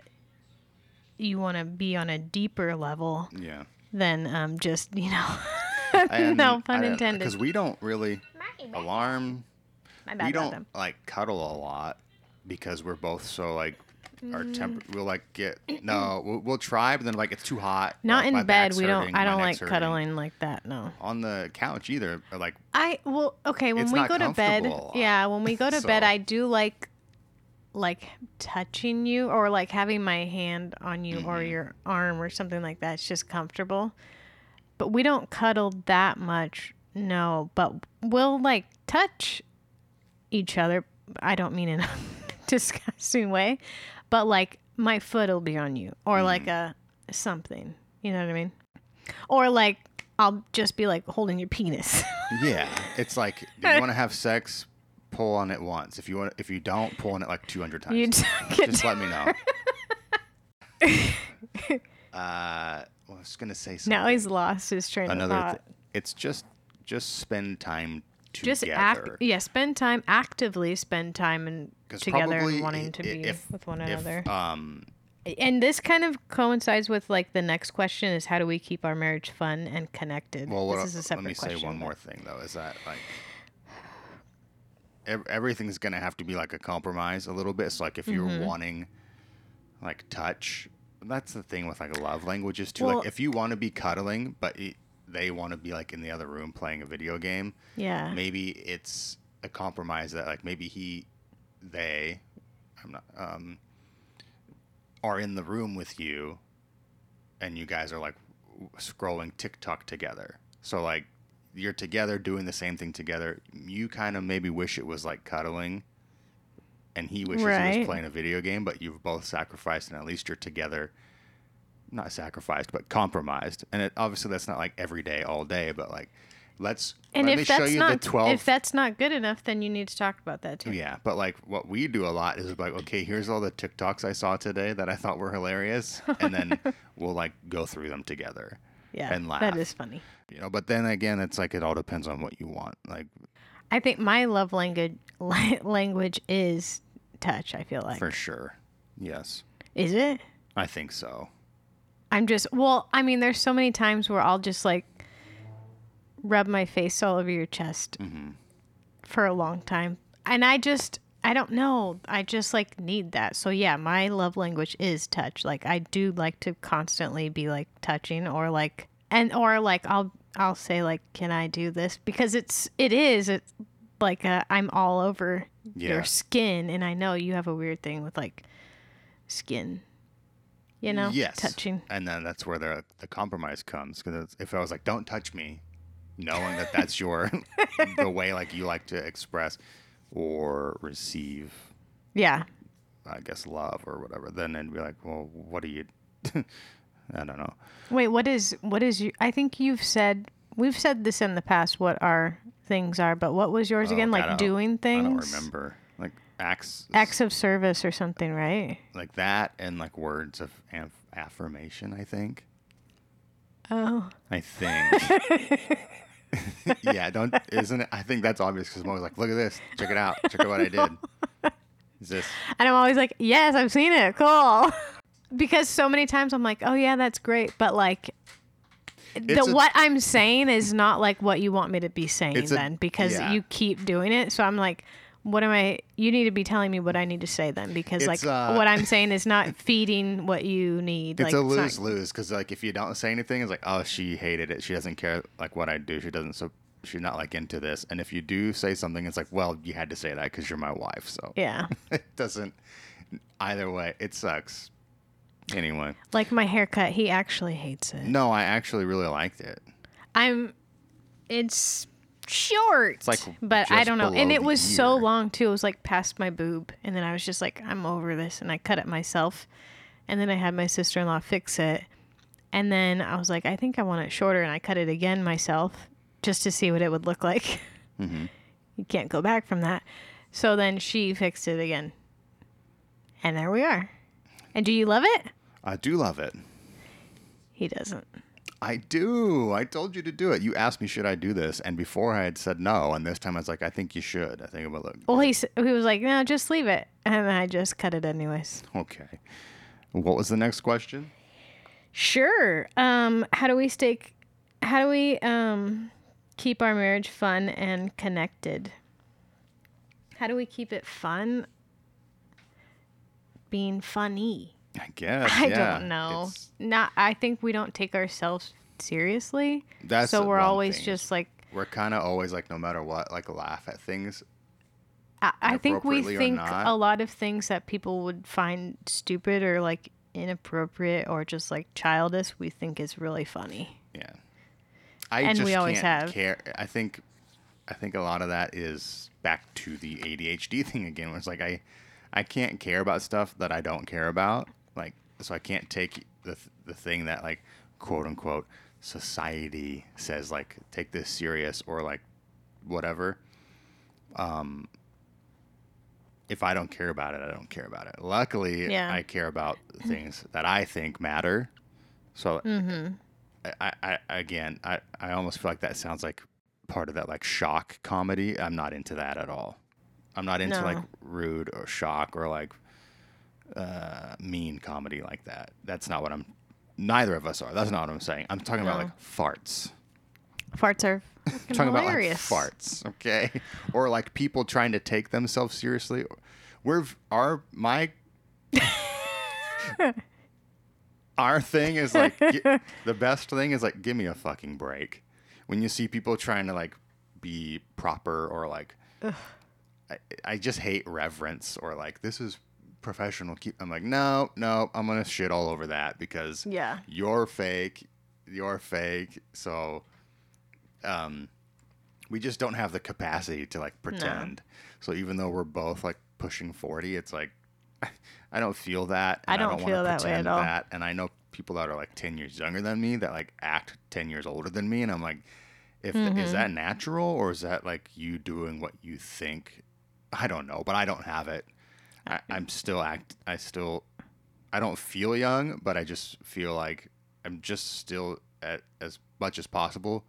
you want to be on a deeper level yeah. than um just you know no pun intended Because we don't really alarm. my bad we don't them. like cuddle a lot because we're both so like our Mm. temper. We'll like get no. We'll, we'll try, but then like it's too hot. not or in bed back's we don't hurting, i my don't like neck's hurting. cuddling like that no on the couch either. Or like I well, okay. When It's we not go to bed, comfortable a lot. yeah, when we go to bed, So- I do like like touching you or like having my hand on you or Mm-hmm. your arm or something like that. It's just comfortable. But we don't cuddle that much, no. But we'll like touch each other. I don't mean in a disgusting way, but like my foot will be on you or Mm-hmm. like a something. You know what I mean? Or like I'll just be like holding your penis. yeah, it's like if you want to have sex, pull on it once. If you want, if you don't, pull on it like two hundred times. You. Just let me know. uh, well, I was gonna say something. now he's lost his train Another. of Th- thought. it's just just spend time together. just act. Yeah, spend time actively. Spend time and together and wanting to be if- with one if, another. um, and this kind of coincides with like the next question: is how do we keep our marriage fun and connected? well, this is a separate let me question. say one more thing though. Is that like ev- everything's gonna have to be like a compromise a little bit. So like if you're Mm-hmm. wanting like touch, that's the thing with like love languages too. Well- like if you want to be cuddling, but it, they want to be like in the other room playing a video game, Yeah. maybe it's a compromise that like maybe he they i'm not um are in the room with you and you guys are like scrolling tiktok together. So like you're together doing the same thing together. You kind of maybe wish it was like cuddling and he wishes he was playing a video game but you've both sacrificed and at least you're together not sacrificed but compromised and it obviously that's not like every day all day but like let's And let if me show that's you not the 12 if that's not good enough, then you need to talk about that too. yeah, but like what we do a lot is like, okay, here's all the TikToks I saw today that I thought were hilarious, and then we'll like go through them together, Yeah, and laugh. that is funny. you know. But then again, it's like it all depends on what you want. Like I think my love language language is touch. I feel like for sure, yes, is it? I think so. I'm just well, I mean, there's so many times where I'll just like rub my face all over your chest Mm-hmm. for a long time. And I just I don't know. I just like need that. So yeah, my love language is touch. Like I do like to constantly be like touching or like and or like I'll I'll say like can I do this because it's it is it's like uh, I'm all over Yeah. your skin and I know you have a weird thing with like skin. You know, yes, touching. and then that's where the the compromise comes. Because if I was like, "Don't touch me," knowing that that's your the way like you like to express or receive Yeah. I guess love or whatever, then it'd be like, well, what do you? I don't know. Wait, what is what is you? I think you've said we've said this in the past. What our things are, but what was yours Oh, again? God, Like doing things. I don't remember. Acts Acts of service or something, right? like that and like words of aff- affirmation. I think. Oh. I think. yeah, don't isn't it? I think that's obvious because I'm always like, look at this, check it out, check out what I did. Is this? And I'm always like, yes, I've seen it. Cool. because so many times I'm like, oh, yeah, that's great. But like, the, a- what I'm saying is not like what you want me to be saying a- then because yeah. you keep doing it. So I'm like, what am I? You need to be telling me what I need to say then because It's, like uh, what I'm saying is not feeding what you need. It's like, a not- lose lose because like if you don't say anything, it's like oh she hated it. She doesn't care like what I do. She doesn't so she's not like into this. And if you do say something, it's like well you had to say that because you're my wife. So yeah. it doesn't. Either way, it sucks. Anyway, like my haircut, he actually hates it. no, I actually really liked it. I'm. It's short. It's like but I don't know. And it the was so long too. It was like past my boob, and then I was just like, I'm over this, and I cut it myself. And then I had my sister in law fix it, and then I was like, I think I want it shorter, and I cut it again myself just to see what it would look like. Mm-hmm. You can't go back from that. So then she fixed it again, and there we are. And do you love it? I do love it. He doesn't. I do. I told you to do it. You asked me should I do this, and before I had said no, and this time I was like, I think you should. I think it would look Well, he s- he was like, no, just leave it, and I just cut it anyways. okay. What was the next question? Sure. Um, how do we stay? How do we um, keep our marriage fun and connected? How do we keep it fun? Being funny. I guess. I yeah. don't know. It's- Not. I think we don't take ourselves seriously. That's so we're always thing. just like. We're kind of always like, no matter what, like laugh at things. I, I think we think not. a lot of things that people would find stupid or like inappropriate or just like childish, we think is really funny. Yeah. I And just we always can't have. care. I think, I think a lot of that is back to the ADHD thing again. Where it's like I, I can't care about stuff that I don't care about. So I can't take the the thing that like quote unquote society says like take this serious or like whatever. Um. If I don't care about it, I don't care about it. Luckily, Yeah. I care about things that I think matter. So Mm-hmm. I, I again, I, I almost feel like that sounds like part of that like shock comedy. I'm not into that at all. I'm not into No. like rude or shock or like uh, mean comedy like that. That's not what I'm. Neither of us are. That's not what I'm saying. I'm talking about No. like farts. Farts are fucking talking hilarious. about like farts, okay? or like people trying to take themselves seriously. We're v- our my our thing is like gi- the best thing is like give me a fucking break. When you see people trying to like be proper or like I, I just hate reverence or like this is professional keep I'm like no no I'm gonna shit all over that because Yeah. you're fake you're fake so um we just don't have the capacity to like pretend so even though we're both like pushing 40 it's like i don't feel that I don't wanna feel that way at all. that and i know people that are like 10 years younger than me that like act 10 years older than me and i'm like if Mm-hmm. is that natural or is that like you doing what you think i don't know but i don't have it I, i'm still act i still i don't feel young but i just feel like i'm just still at as much as possible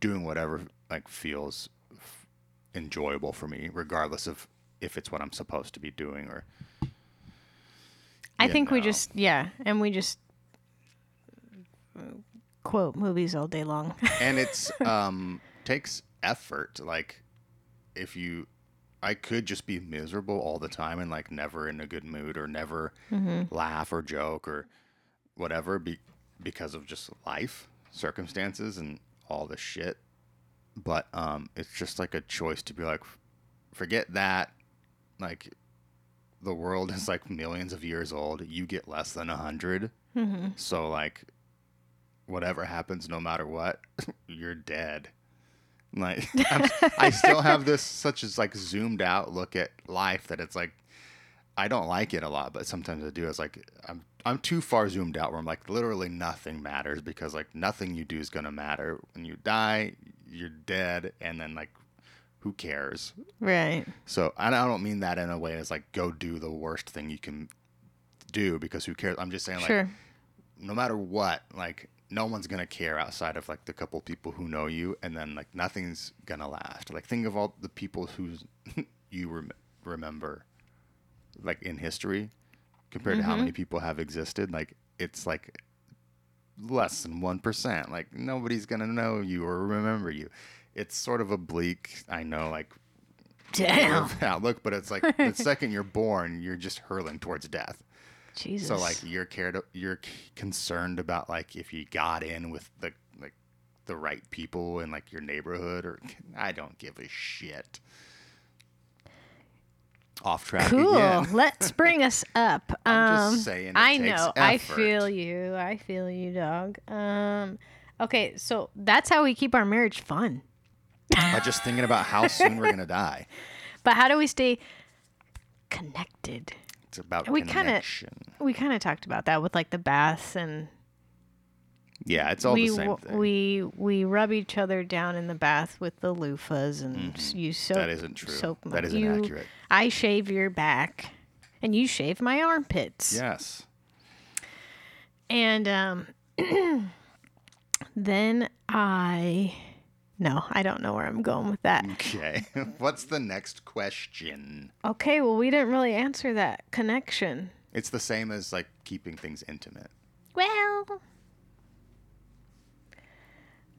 doing whatever like feels f- enjoyable for me regardless of if it's what i'm supposed to be doing or I think we just yeah, and we just uh, quote movies all day long. and it's um takes effort like if you i could just be miserable all the time and like never in a good mood or never laugh or joke or whatever be, because of just life circumstances and all the shit. But um it's just like a choice to be like forget that. Like the world is like millions of years old. You get less than a 100 mm-hmm. so like whatever happens no matter what you're dead like i still have this such as like zoomed out look at life that it's like i don't like it a lot but sometimes i do it's like i'm i'm too far zoomed out where i'm like literally nothing matters because like nothing you do is to matter when you die you're dead and then like who cares? Right. So I don't mean that in a way as like go do the worst thing you can do because who cares? I'm just saying like sure. no matter what, like no one's gonna care outside of like the couple people who know you, and then like nothing's gonna last. Like think of all the people who you rem- remember, like in history, compared to how many mm-hmm. people have existed. Like it's like less than one percent. Like nobody's gonna know you or remember you. It's sort of a bleak. I know, like Damn. outlook, but it's like the second you're born, you're just hurling towards death. Jesus. So like you're cared, you're concerned about like if you got in with the like the right people in like your neighborhood, or I don't give a shit. Off track Cool. Let's bring us up. I'm um, just saying it I know. I feel you. I feel you, dog. Um, okay, so that's how we keep our marriage fun. By just thinking about how soon we're gonna die. But how do we stay connected? It's about We kinda- We kind of talked about that with like the baths and yeah, it's all we the same thing. we we rub each other down in the bath with the loofahs and s use soap. Mm-hmm. that isn't true. Soap. That isn't you- accurate. I shave your back, and you shave my armpits. Yes. And um, then I. No, I don't know where I'm going with that. Okay. What's the next question? Okay, well, we didn't really answer that connection. It's the same as like keeping things intimate. Well,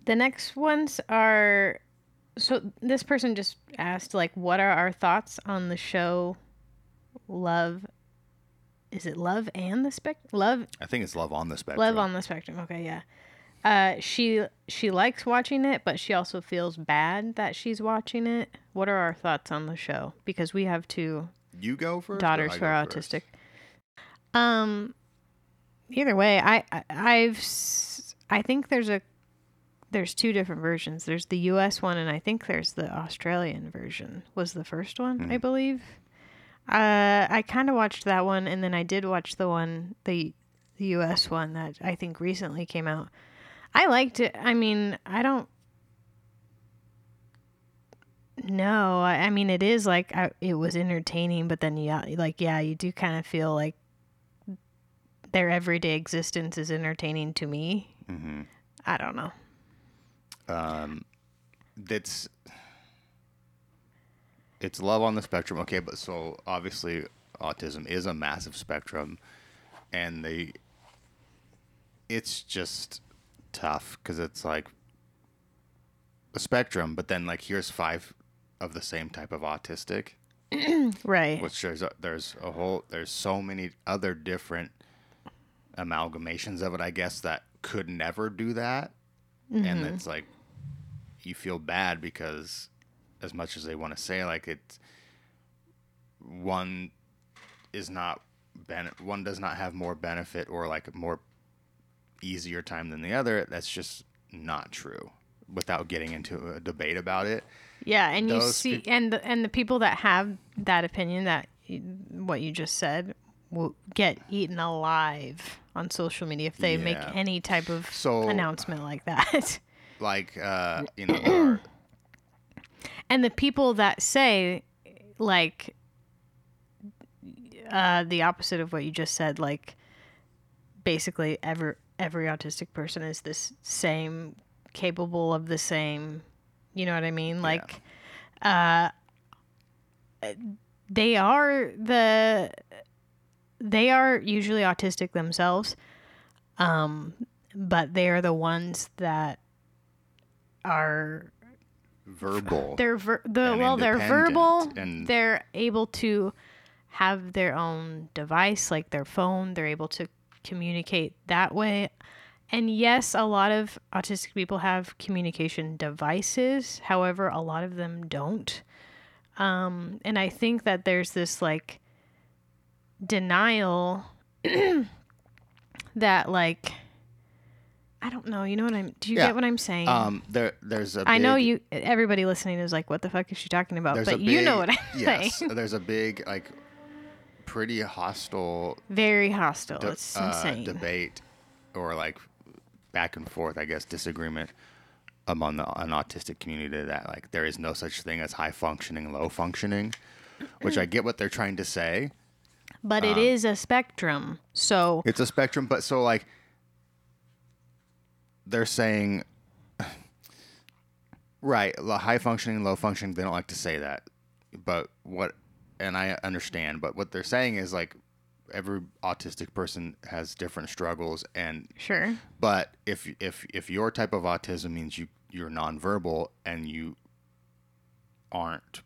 the next ones are. So this person just asked, like, what are our thoughts on the show Love? Is it Love and the Spec? Love I think it's love on the spectrum. Love on the spectrum. Okay, yeah. Uh, she she likes watching it, but she also feels bad that she's watching it. What are our thoughts on the show? Because we have two you go first. daughters who are first? autistic. Um, either way, I, I I've I think there's a there's two different versions. There's the U.S. one, and I think there's the Australian version. Was the first one, Hmm. I believe. Uh, I kind of watched that one, and then I did watch the one the the U.S. one that I think recently came out. I liked it. I mean, I don't. No, I, I mean it is like I, it was entertaining, but then yeah, like yeah, you do kind of feel like their everyday existence is entertaining to me. Mm-hmm. I don't know. um, that's it's love on the spectrum. Okay, but so obviously autism is a massive spectrum, and they it's just tough because it's like a spectrum, but then like here's five of the same type of autistic, Right. which there's a, there's a whole there's so many other different amalgamations of it, I guess that could never do that, and mm-hmm. it's like you feel bad because as much as they want to say like it's one is not ben- one does not have more benefit or like more easier time than the other that's just not true without getting into a debate about it Yeah, and you see, peop- and the, and the people that have that opinion that what you just said will get eaten alive on social media if they make any type of So- announcement like that. like uh you know and the people that say like uh the opposite of what you just said like basically every every autistic person is this same capable of the same you know what i mean? Like uh they are the they are usually autistic themselves um but they are the ones that are verbal they're ver- the well they're verbal. and- they're able to have their own device like their phone. They're able to communicate that way and yes a lot of autistic people have communication devices however a lot of them don't um, and i think that there's this like denial that like i don't know you know what i'm do you Yeah. get what i'm saying um there there's a I know you. Everybody listening is like, "What the fuck is she talking about?" But a you know what I'm yes saying. there's a big like pretty hostile Very hostile. de- it's uh, insane. debate or like back and forth, I guess, disagreement among the an autistic community that like there is no such thing as high functioning, low functioning, which I get what they're trying to say. But Um, it is a spectrum. So It's a spectrum, but so like they're saying right, high functioning, low functioning, they don't like to say that. But what and I understand, but what they're saying is like every autistic person has different struggles and sure. but if if if your type of autism means you you're nonverbal and you aren't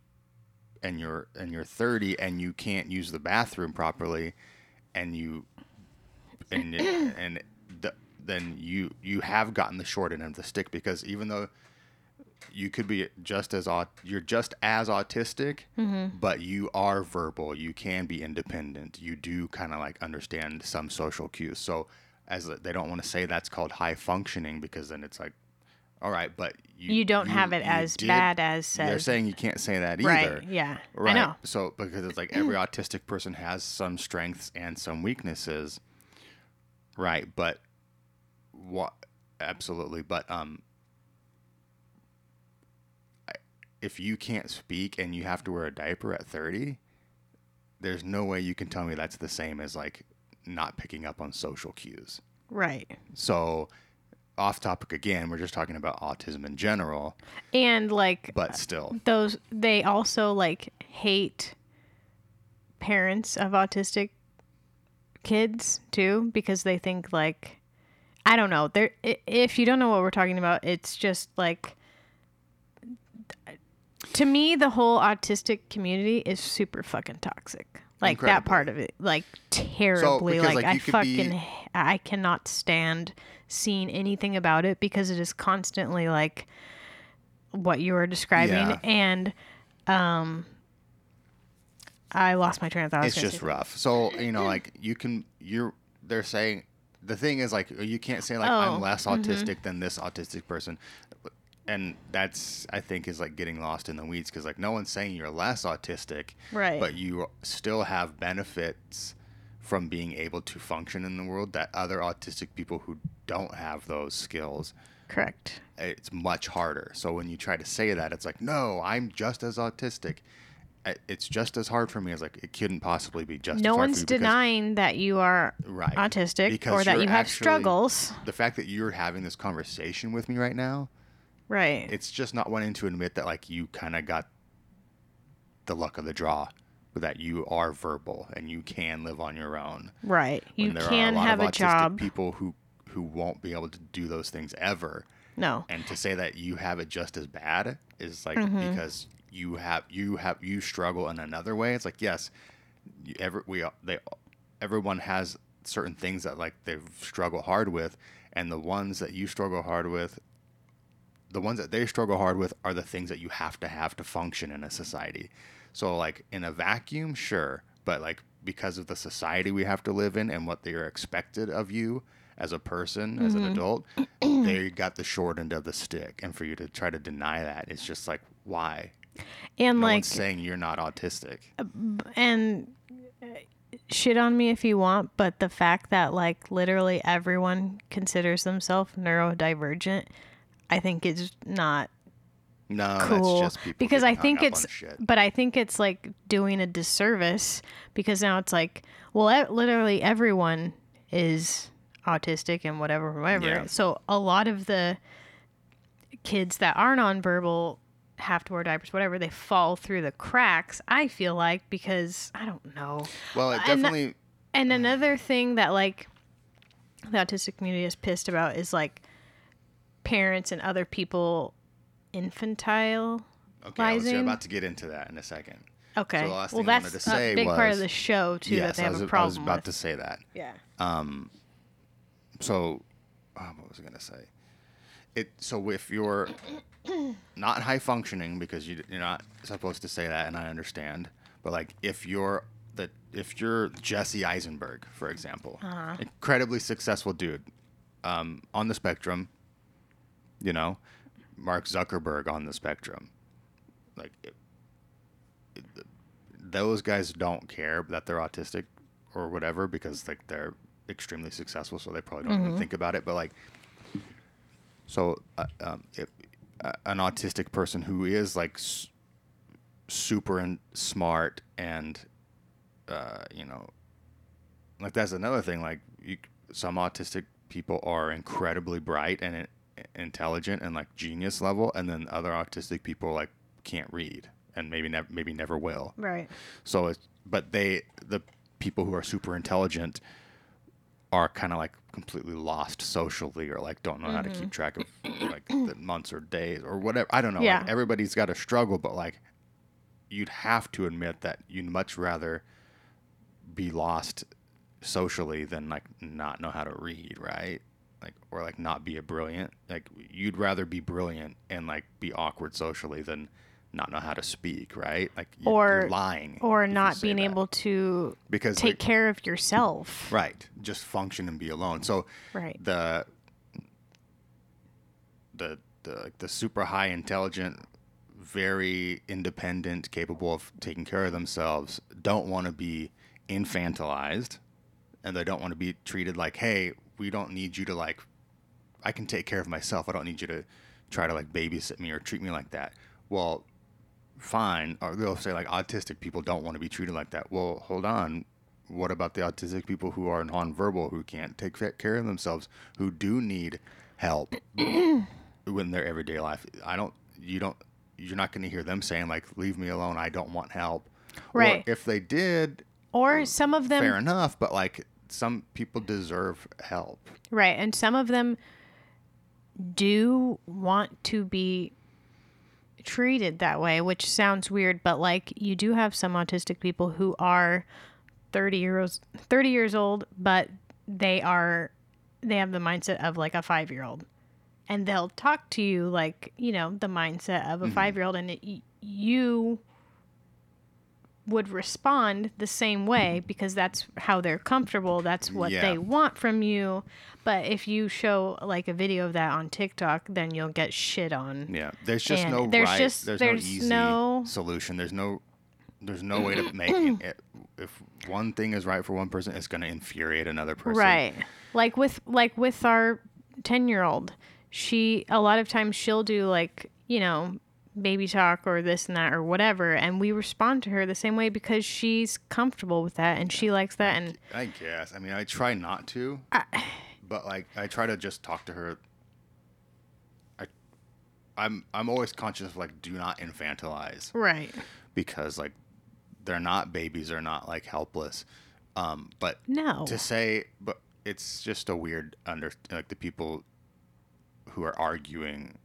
and you're and you're 30 and you can't use the bathroom properly and you and and the, then you you have gotten the short end of the stick because even though you could be just as au- you're just as autistic but you are verbal you can be independent you do kind of like understand some social cues so as they don't want to say that's called high functioning because then it's like all right but you You don't have it as did- bad as they're saying you can't say that either Right. Yeah. Right. I know. So because it's like every autistic person has some strengths and some weaknesses. Right, but what absolutely, but um I- if you can't speak and you have to wear a diaper at 30, there's no way you can tell me that's the same as like not picking up on social cues. Right. So off topic again, we're just talking about autism in general, And like but still. those they also like hate parents of autistic kids too because they think like I don't know. There if you don't know what we're talking about, it's just like to me the whole autistic community is super fucking toxic. Like that part of it, like terribly. because, like, like, I be- fucking h- I cannot stand seeing anything about it because it is constantly like what you were describing Yeah. and um I lost my train of thought. It's just rough. So you know, like you can, you're. They're saying the thing is like you can't say like Oh, I'm less autistic than this autistic person, and that's I think is like getting lost in the weeds because like no one's saying you're less autistic, Right. But you still have benefits from being able to function in the world that other autistic people who don't have those skills correct. it's much harder. So when you try to say that, it's like, no, I'm just as autistic. It's just as hard for me as like it couldn't possibly be just. No as hard one's for you because denying that you are Right. autistic Because or that you have actually- struggles. The fact that you're having this conversation with me right now, Right. it's just not wanting to admit that like you kind of got the luck of the draw, that you are verbal and you can live on your own. right. You there can are a lot have of a job. People who who won't be able to do those things ever. No. and to say that you have it just as bad is like Mm-hmm. because you have you have you struggle in another way it's like yes you, every we they everyone has certain things that like they struggle hard with and the ones that you struggle hard with the ones that they struggle hard with are the things that you have to have to function in a society. So like in a vacuum sure but like because of the society we have to live in and what they are expected of you as a person as an adult they got the short end of the stick and for you to try to deny that it's just like why? And no like saying you're not autistic. and uh, shit on me if you want, but the fact that like literally everyone considers themselves neurodivergent, I think is not no cool that's just people because I think it's but I think it's like doing a disservice because now it's like well literally everyone is autistic and whatever whatever Yeah. so a lot of the kids that are nonverbal have to wear diapers whatever they fall through the cracks I feel like because I don't know. Well it and definitely and another thing that like the autistic community is pissed about is like parents and other people infantile okay I was about to get into that in a second Okay. So the last well, thing I that's wanted to a say big part of the show too yes that they I have was, a I was about with. to say that yeah. Um, so, oh, what was I gonna say? It so if you're not high functioning because you, you're not supposed to say that, and I understand, but like if you're the if you're Jesse Eisenberg, for example, Uh-huh. incredibly successful dude, um, on the spectrum, you know, Mark Zuckerberg on the spectrum, like. It, it, those guys don't care that they're autistic or whatever because like they're extremely successful so they probably don't even think about it but like so uh, um, if a, an autistic person who is like s- super and smart and uh, you know like that's another thing like you, some autistic people are incredibly bright and i- intelligent and like genius level and then other autistic people like can't read and maybe never maybe never will Right. so it's but they the people who are super intelligent are kind of like completely lost socially or like don't know how to keep mm-hmm. track of like the months or days or whatever. I don't know. Yeah. Like everybody's got a struggle, but like you'd have to admit that you'd much rather be lost socially than like not know how to read, right? Like or like not be a brilliant. Like you'd rather be brilliant and like be awkward socially than not know how to speak, right? Like you- Or- you're lying Or not being that. able to because take like, care of yourself. right just function and be alone so Right. the the the like the super high intelligent very independent capable of taking care of themselves don't want to be infantilized and they don't want to be treated like hey we don't need you to like i can take care of myself. I don't need you to try to like babysit me or treat me like that. Well fine. Or they'll say like autistic people don't want to be treated like that. Well hold on. What about the autistic people who are nonverbal who can't take care of themselves who do need help in their everyday life? I don't you don't you're not going to hear them saying like leave me alone. I don't want help. Right. or if they did Or um, some of them fair enough but like some people deserve help Right. And some of them do want to be treated that way, which sounds weird, but like you do have some autistic people who are 30 years 30 years old, but they are they have the mindset of like a 5-year-old. And they'll talk to you like, you know, the mindset of a mm-hmm. 5-year-old and it, you would respond the same way because that's how they're comfortable. That's what Yeah. they want from you. But if you show like a video of that on TikTok, then you'll get shit on. Yeah, there's just And no there's right. just- there's, there's no easy no- solution. There's no there's no way to make it, it. If one thing is right for one person, it's going to infuriate another person. Right. Like with like with our 10-year-old, she a lot of times she'll do like, you know, baby talk or this and that or whatever and we respond to her the same way because she's comfortable with that and she likes that and I guess. I mean, I try not to, but like I try to just talk to her. I, I'm I'm always conscious of like do not infantilize right. because like they're not babies, they're not like helpless. Um, but No. to say, but it's just a weird under like the people who are arguing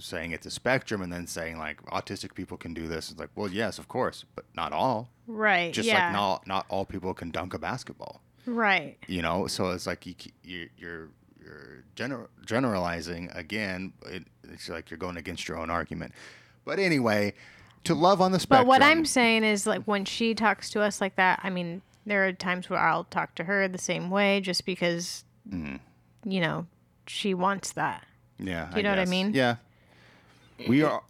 saying it's a spectrum and then saying like autistic people can do this it's like well yes of course but not all right. just yeah. like not not all people can dunk a basketball Right. you know so it's like you you you're you're gener- generalizing again it, it's like you're going against your own argument but anyway to love on the spectrum. But what I'm saying is, like, when she talks to us like that, I mean, there are times where I'll talk to her the same way just because, Mm-hmm. you know, she wants that. Yeah. you know what I mean? Yeah. We are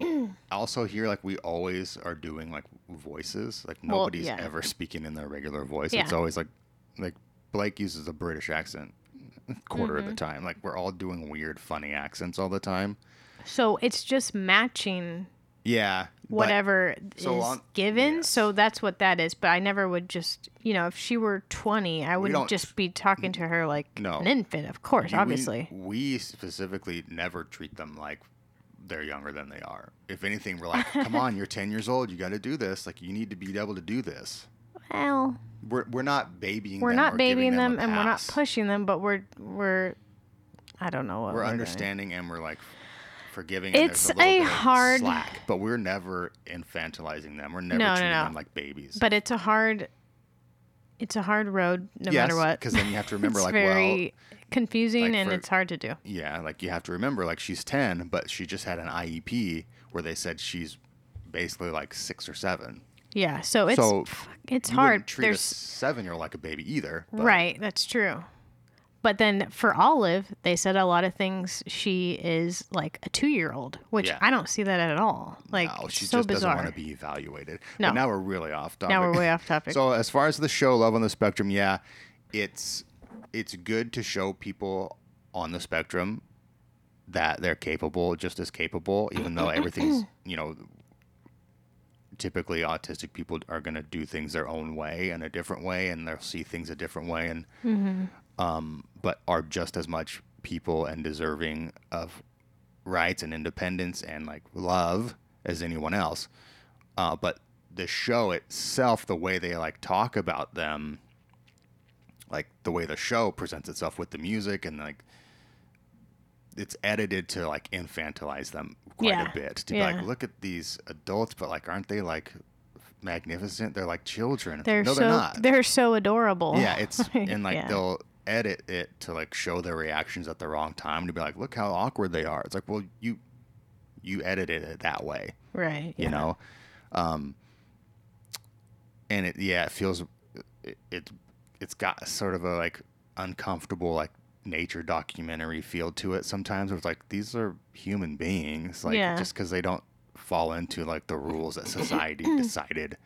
also here, like, we always are doing, like, voices. Like, Well, nobody's yeah. ever speaking in their regular voice. Yeah. It's always like, like, Blake uses a British accent quarter Mm-hmm. of the time. Like, we're all doing weird, funny accents all the time. So it's just matching Yeah. but- whatever so is on- given. yes. So that's what that is. But I never would just, you know, if she were 20, I wouldn't just be talking to her like No. an infant, of course, we- obviously. We, specifically never treat them like they're younger than they are. If anything, we're like, come on, you're 10 years old. You got to do this. Like, you need to be able to do this. Well, We're, we're not babying we're them not babying them, a and we're not pushing them, but we're, we're, I don't know what we're doing. understanding and we're like forgiving. It's a, a hard- slack, but we're never infantilizing them. We're never No, no, treating no. them like babies. But it's a hard, it's a hard road no yes, matter what. because then you have to remember, like, very confusing like and for- it's hard to do. yeah, like you have to remember, like she's ten, but she just had an IEP where they said she's basically like six or seven. Yeah, so it's So, it's hard. treat a There's seven-year-old like a baby either. but- right, that's true. But then for Olive, they said a lot of things. She is like a two-year-old, which Yeah. I don't see that at all. Like No, she so just bizarre. doesn't want to be evaluated. No. But now we're really off topic. now we're way off topic. So as far as the show Love on the Spectrum, yeah, it's it's good to show people on the spectrum that they're capable, just as capable, even though everything's you know. Typically, autistic people are going to do things their own way and a different way, and they'll see things a different way, and um, but are just as much people and deserving of rights and independence and like love as anyone else. Uh, but the show itself, the way they like talk about them, like the way the show presents itself with the music and like it's edited to like infantilize them quite Yeah. a bit to Yeah. be like look at these adults but like aren't they like magnificent they're like children They're no so they're not they're so adorable. yeah, it's and like Yeah. they'll edit it to like show their reactions at the wrong time to be like, look how awkward they are. It's like, well, you you edited it that way, right. you know. Um, and it yeah, it feels it, it it's got sort of a like uncomfortable like nature documentary feel to it sometimes. Where it's like these are human beings, like Yeah. just because they don't fall into like the rules that society decided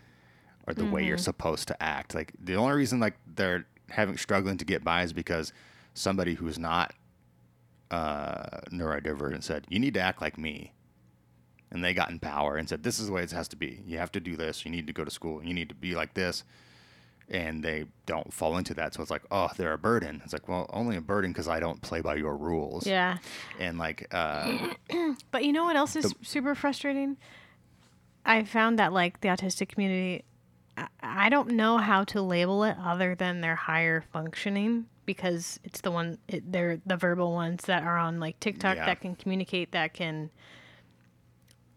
or the way you're Mm-hmm. supposed to act. Like the only reason like they're having struggling to get by is because somebody who's not uh, neurodivergent said, "You need to act like me," and they got in power and said, "This is the way it has to be. You have to do this. You need to go to school. You need to be like this." And they don't fall into that, so it's like, oh, they're a burden. It's like, well, only a burden because I don't play by your rules. Yeah. And like, uh, But you know what else is super frustrating? I found that like the autistic community, I, I don't know how to label it other than they're higher functioning because it's the one it, they're the verbal ones that are on like TikTok Yeah. that can communicate that can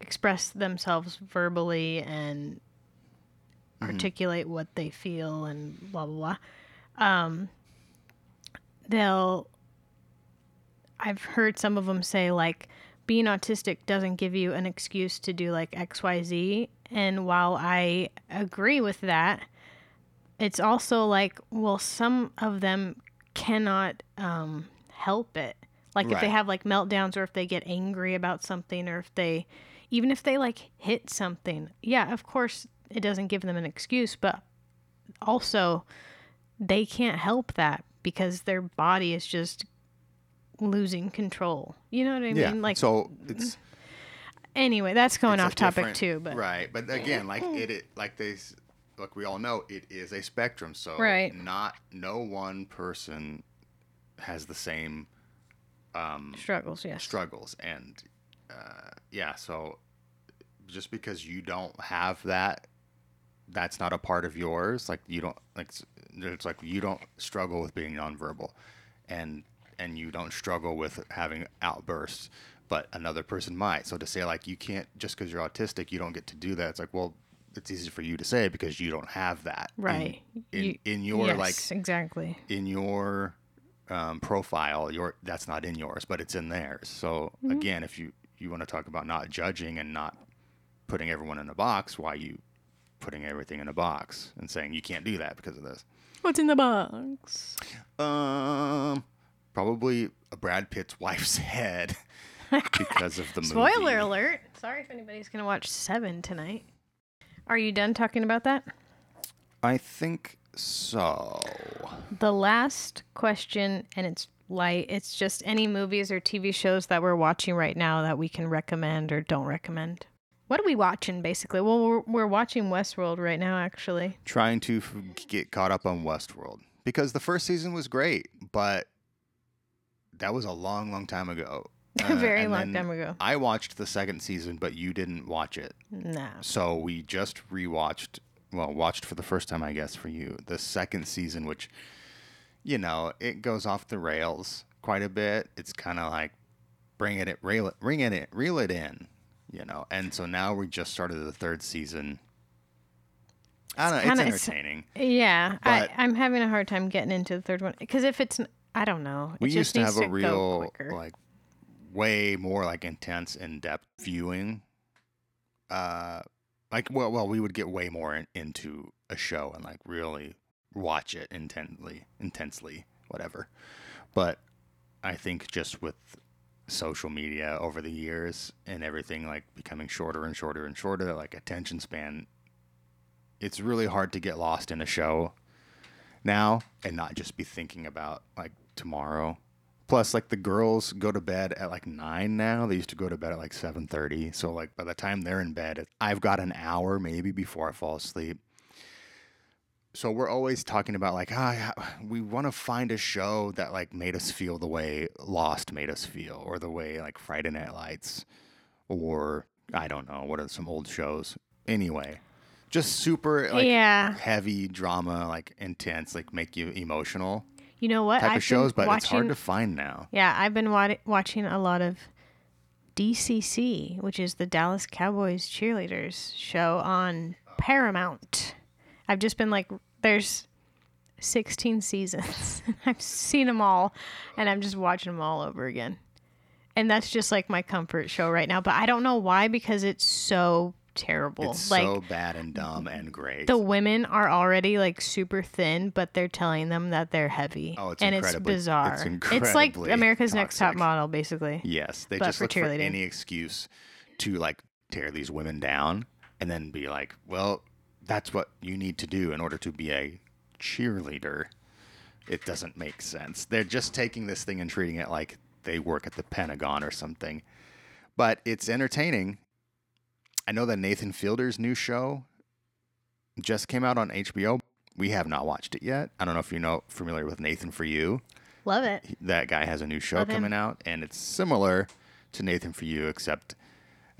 express themselves verbally and articulate what they feel and blah blah blah. Um, they'll I've heard some of them say like being autistic doesn't give you an excuse to do like XYZ. And while I agree with that, it's also like, well, some of them cannot um, help it. Like if they have like meltdowns or if they get angry about something or if they, even if they like hit something, yeah, of course it doesn't give them an excuse, but also they can't help that because their body is just losing control. You know what I yeah. mean? Like so it's anyway, that's going off topic too, but right but again like it, it like they like we all know it is a spectrum so Right. not no one person has the same um struggles, yes. struggles and uh yeah so just because you don't have that that's not a part of yours like you don't like it's like you don't struggle with being nonverbal and and you don't struggle with having outbursts but another person might so to say like you can't just because you're autistic you don't get to do that it's like well it's easy for you to say because you don't have that Right. in, You- in your yes, like exactly. in your um, profile, your that's not in yours, but it's in theirs. So Mm-hmm. again, if you you want to talk about not judging and not putting everyone in a box, why you putting everything in a box and saying you can't do that because of this? What's in the box? Um, probably a Brad Pitt's wife's head because of the movie. Spoiler alert. Sorry if anybody's going to watch 7 tonight. Are you done talking about that? I think so. The last question, and it's light, it's just any movies or TV shows that we're watching right now that we can recommend or don't recommend. What are we watching basically? Well, we're, we're watching Westworld right now, actually. Trying to f- get caught up on Westworld because the first season was great, but that was a long, long time ago. A very Uh, and long time ago. I watched the second season, but you didn't watch it. Nah. So we just rewatched, well, watched for the first time, I guess, for you, the second season, which, you know, it goes off the rails quite a bit. It's kind of like bring it, rail it, ring it, reel it in, you know. And so now we just started the third season. I don't know. kinda- it's it's- entertaining. Yeah, I, I'm having a hard time getting into the third one because if it's, I don't know. It we just used to have a real, like, way more like intense, in depth viewing. Uh, like, well, well, we would get way more in, into a show and like really watch it intently, intensely, whatever. But I think just with social media over the years and everything like becoming shorter and shorter and shorter, like attention span, it's really hard to get lost in a show now and not just be thinking about like tomorrow Plus, like the girls go to bed at like nine now. They used to go to bed at like seven thirty. So like by the time they're in bed, I've got an hour maybe before I fall asleep. So we're always talking about like, ah, we want to find a show that like made us feel the way Lost made us feel, or the way like Friday Night Lights, or I don't know what are some old shows. Anyway, just super like yeah. heavy drama, like intense, like make you emotional You know what? type I've of shows, but watching, it's hard to find now. Yeah, I've been wa- watching a lot of DCC, which is the Dallas Cowboys cheerleaders show on Paramount. I've just been like, there's 16 seasons. I've seen them all, and I'm just watching them all over again. And that's just like my comfort show right now. But I don't know why because it's so terrible. It's like so bad and dumb and great. the women are already like super thin, but they're telling them that they're heavy. Oh, it's and it's incredibly- it's bizarre. like incredibly America's Next Top. Model, basically. yes, they just look for any excuse to like tear these women down and then be like, well, that's what you need to do in order to be a cheerleader. It doesn't make sense. They're just taking this thing and treating it like they work at the Pentagon or something. But it's entertaining. I know that Nathan Fielder's new show just came out on HBO. We have not watched it yet. I don't know if you know familiar with Nathan for You. Love it. That guy has a new show Love him. coming out, and it's similar to Nathan for You, except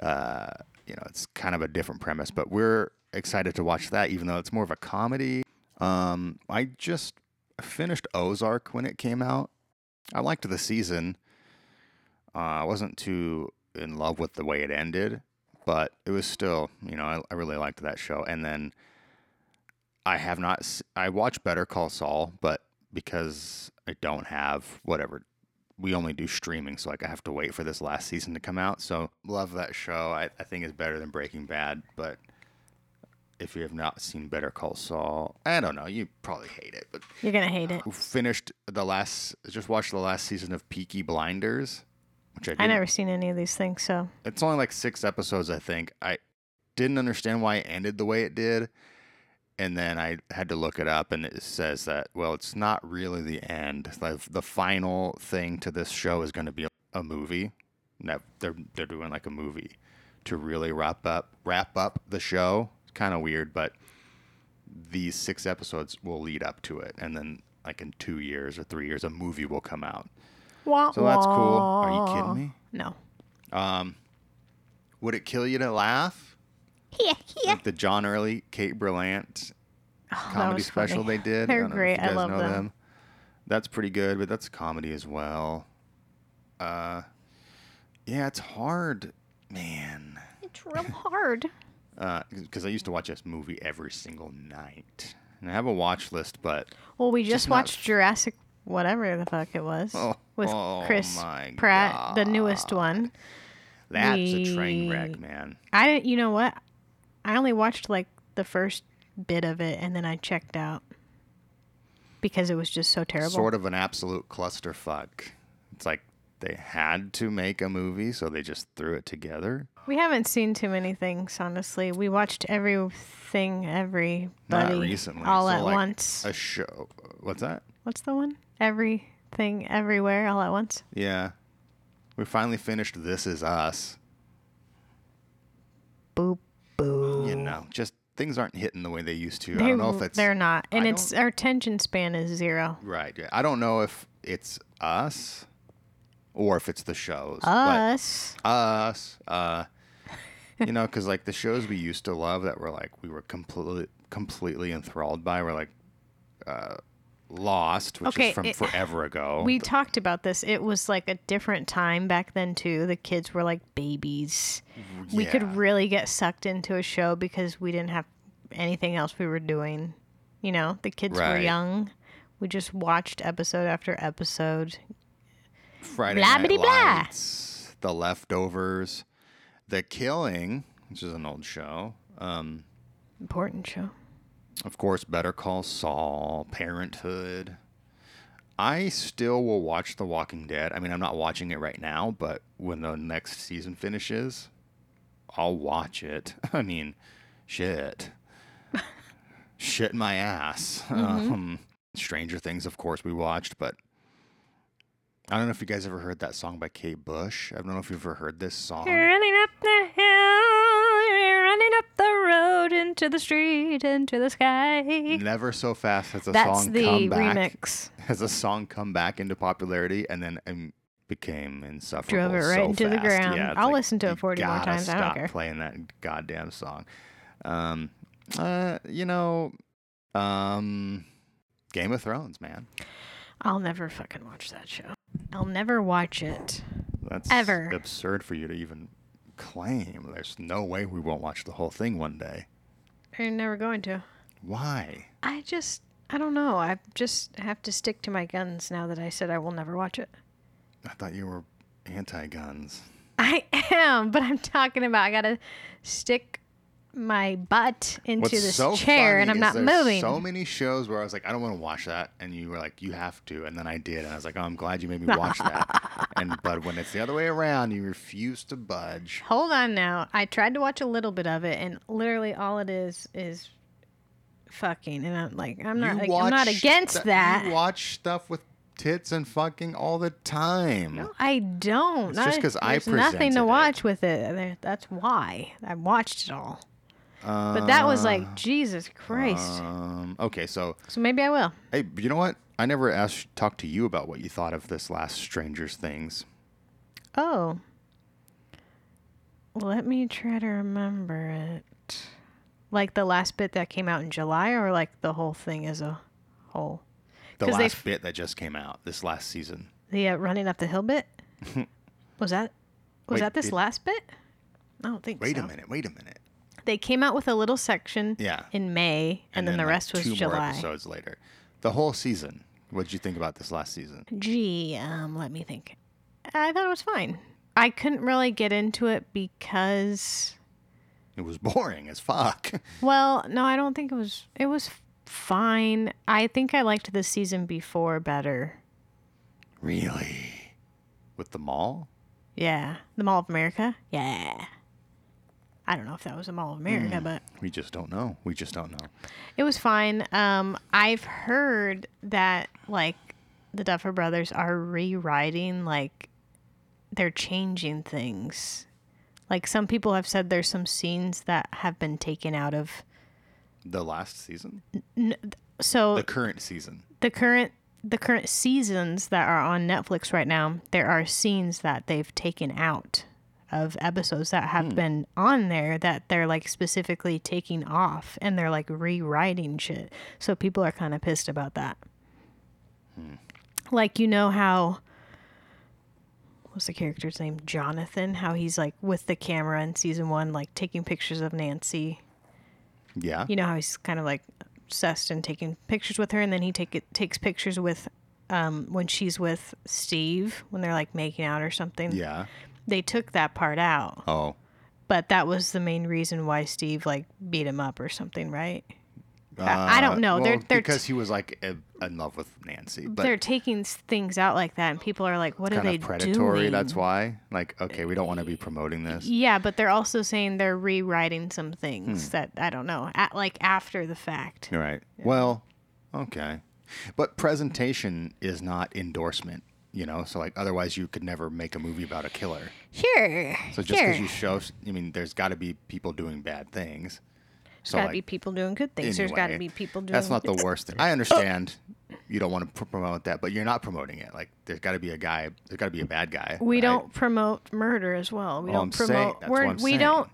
uh, you know it's kind of a different premise. But we're excited to watch that, even though it's more of a comedy. Um, I just finished Ozark when it came out. I liked the season. Uh, I wasn't too in love with the way it ended, but it was still, you know, I, I really liked that show. And then I have not. I watched Better Call Saul, but because I don't have whatever, we only do streaming, so like I have to wait for this last season to come out. So love that show. I, I think it's better than Breaking Bad, but if you have not seen Better Call Saul, I don't know, you probably hate it. But You're gonna hate it. finished the last, just watched the last season of Peaky Blinders, which I did. I never seen any of these things, so It's only like six episodes, I think. I didn't understand why it ended the way it did. And then I had to look it up, and it says that, well, it's not really the end. Like, the final thing to this show is going to be a movie. That they're they're doing like a movie to really wrap up wrap up the show. Kind of weird, but these six episodes will lead up to it, and then like in two years or three years, a movie will come out. Wah, So that's cool. Are you kidding me? No. Um, would it kill you to laugh? Yeah, yeah. Like the John Early, Kate Berlant Oh, comedy special funny. they did. They're I great. you I love know them. That's pretty good, but that's comedy as well. Uh, yeah, it's hard, man. It's real hard. Uh, because I used to watch this movie every single night, and I have a watch list, but Well, we Just just not watched Jurassic, whatever the fuck it was, Oh, with oh Chris Pratt, the newest one. that's a train wreck, man. I didn't. You know what? I only watched like the first bit of it, and then I checked out because it was just so terrible. Sort of an absolute clusterfuck. It's like they had to make a movie, so they just threw it together. We haven't seen too many things, honestly. We watched everything, everybody, recently, all so, at like, once. A show. What's that? What's the one? Everything, everywhere, all at once. Yeah. We finally finished This Is Us. Boop, boo. You know, just things aren't hitting the way they used to. I don't know if it's they're not, and I it's our attention span is zero. right. yeah. I don't know if it's us or if it's the shows. Us. But us, uh, you know, because like the shows we used to love that were like we were completely completely enthralled by were like uh, Lost, which Okay, is from it- forever ago. We talked about this. It was like a different time back then too. The kids were like babies. We could really get sucked into a show because we didn't have anything else we were doing. You know, the kids were young. We just watched episode after episode. Friday Blah, Night blah. Lights, The Leftovers, The Killing, which is an old show. Um, Important show. of course, Better Call Saul, Parenthood. I still will watch The Walking Dead. I mean, I'm not watching it right now, but when the next season finishes, I'll watch it. I mean, shit. shit my ass. Um, Stranger Things, of course, we watched, but I don't know if you guys ever heard that song by Kate Bush. I don't know if you've ever heard this song. You're running up the hill, you're running up the road, into the street, into the sky. Never so fast has a That's song the come back. remix. Has a song come back into popularity and then um, became insufferable. Drove it right so into the fast. ground. Yeah, it's I'll like, listen to it 40 more gotta times. I don't Stop care. playing that goddamn song. Um, uh, you know, um, Game of Thrones, man. I'll never fucking watch that show. I'll never watch it. That's Ever. absurd for you to even claim. There's no way we won't watch the whole thing one day. I'm never going to. Why? I just, I don't know. I just have to stick to my guns now that I said I will never watch it. I thought you were anti-guns. I am, but I'm talking about I gotta stick my butt into What's this so chair and I'm not moving. So many shows where I was like, I don't want to watch that, and you were like, you have to, and then I did, and I was like, oh, I'm glad you made me watch that. and but when it's the other way around, you refuse to budge. Hold on now. I tried to watch a little bit of it, and literally all it is is fucking. And I'm like, I'm not, like, I'm not against stu- that. You watch stuff with tits and fucking all the time. No, I don't. It's just 'cause I There's nothing to it. watch with it. That's why I watched it all. But that was like Jesus Christ. Um, okay, so so maybe I will. hey, you know what? I never asked talked to you about what you thought of this last Strangers Things. Oh. Let me try to remember it. Like the last bit that came out in July, or like the whole thing as a whole? The last f- bit that just came out this last season. The uh, running up the hill bit. was that was Wait, that this did- last bit? I don't think Wait so. a minute. Wait a minute. They came out with a little section Yeah. in May, and, then, the like, rest was two more episodes later. The whole season. What did you think about this last season? Gee, um, let me think. I thought it was fine. I couldn't really get into it because, It was boring as fuck. well, no, I don't think it was. It was fine. I think I liked the season before better. really? With the mall? Yeah, the Mall of America. Yeah. I don't know if that was the Mall of America, Hmm. but We just don't know. We just don't know. it was fine. Um, I've heard that like the Duffer Brothers are rewriting, like they're changing things. Like some people have said there's some scenes that have been taken out of. The last season? So The current season. the current the current seasons that are on Netflix right now, there are scenes that they've taken out of episodes that have been on there that they're like specifically taking off and they're like rewriting shit. So people are kind of pissed about that. Like you know how what's the character's name? Jonathan, how he's like with the camera in season 1 like taking pictures of Nancy Yeah. you know how he's kind of like obsessed and taking pictures with her, and then he take it, takes pictures with um, when she's with Steve when they're like making out or something. Yeah. They took that part out, Oh. but that was the main reason why Steve like beat him up or something, right? I- I don't know. Uh, They're- well, they're because he was like in love with Nancy, but they're taking things out like that, and people are like, "What are kind they of predatory. doing?" That's why. Like, okay, we don't want to be promoting this. Yeah, but they're also saying they're rewriting some Hmm. things that I don't know, at, like after the fact. Right. Well, okay, but presentation is not endorsement. You know, so like otherwise you could never make a movie about a killer. Sure. So just sure. because you show, I mean, there's got to be people doing bad things. There's So got to like, be people doing good things. There's got to be people doing. That's not the worst thing. I understand you don't want to pr- promote that, but you're not promoting it. Like there's got to be a guy. There's got to be a bad guy. We right? don't promote murder as well. We Well, don't I'm saying- promote. that's we're, we saying. don't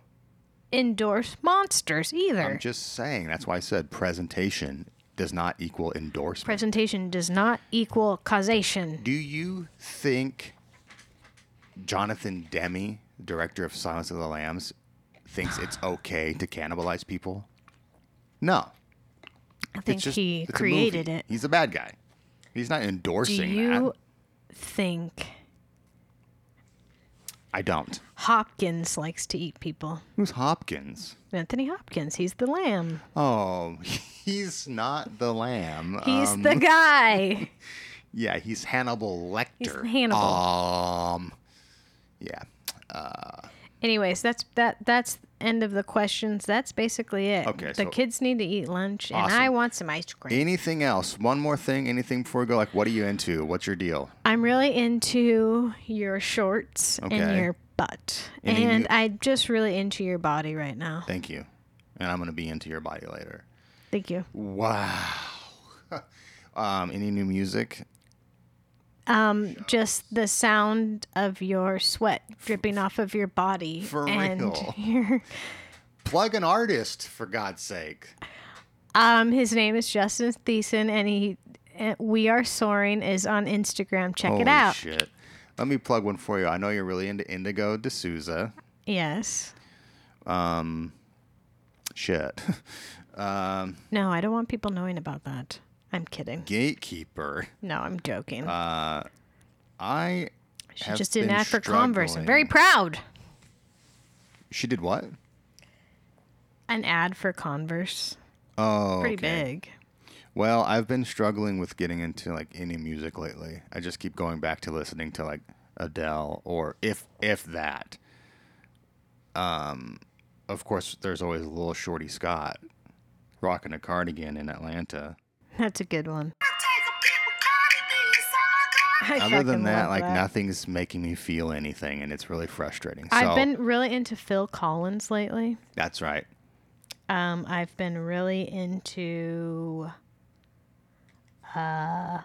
endorse monsters either. I'm just saying. That's why I said presentation does not equal endorsement. Presentation does not equal causation. Do you think Jonathan Demme, director of Silence of the Lambs, thinks it's okay to cannibalize people? No. I think just, he created it. He's a bad guy. He's not endorsing Do you that. think I don't. Hopkins likes to eat people? Who's Hopkins? Anthony Hopkins. He's the lamb. Oh, he's not the lamb. He's Um, the guy. yeah, he's Hannibal Lecter. Hannibal. Um, yeah. Anyways, that's that. That's end of the questions. That's basically it. Okay, The so- kids need to eat lunch, and I want some ice cream. Anything else? One more thing. Anything before we go? Like, what are you into? What's your deal? I'm really into your shorts and your butt, Any and new- I'm just really into your body right now. Thank you. And I'm gonna be into your body later. Thank you. Wow. um, any new music? Um, just the sound of your sweat dripping off of your body, For and real. your Plug an artist, for God's sake. Um, his name is Justin Thiessen, and he, uh, we are soaring is on Instagram. Check Holy it out. shit. Let me plug one for you. I know you're really into Indigo De Souza. Yes. Um, shit. um, No, I don't want people knowing about that. I'm kidding. Gatekeeper. No, I'm joking. Uh, I. she just did an ad for Converse. I'm very proud. She did what? An ad for Converse. Oh, Pretty okay. big. Well, I've been struggling with getting into like any music lately. I just keep going back to listening to like Adele or if if that. Um, of course, there's always a little Shorty Scott rocking a cardigan in Atlanta. That's a good one. I Other than that, like that. nothing's making me feel anything, and it's really frustrating. So I've been really into Phil Collins lately. that's right. Um, I've been really into uh,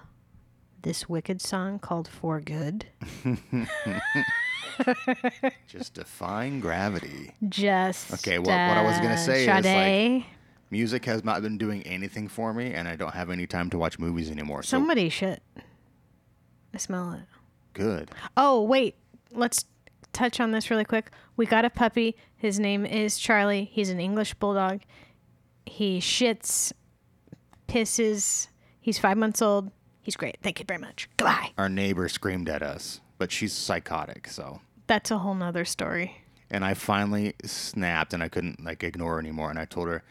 this Wicked song called "For Good." Just defying gravity. Just Okay, well, what I was gonna uh, say is, like, Sade. Music has not been doing anything for me, and I don't have any time to watch movies anymore. So somebody shit. I smell it. good. Oh wait, let's touch on this really quick. We got a puppy. His name is Charlie. He's an English bulldog. He shits, pisses. He's five months old. He's great. Thank you very much. Goodbye. Our neighbor screamed at us, but she's psychotic, so. That's a whole nother story. And I finally snapped, and I couldn't like ignore her anymore. And I told her.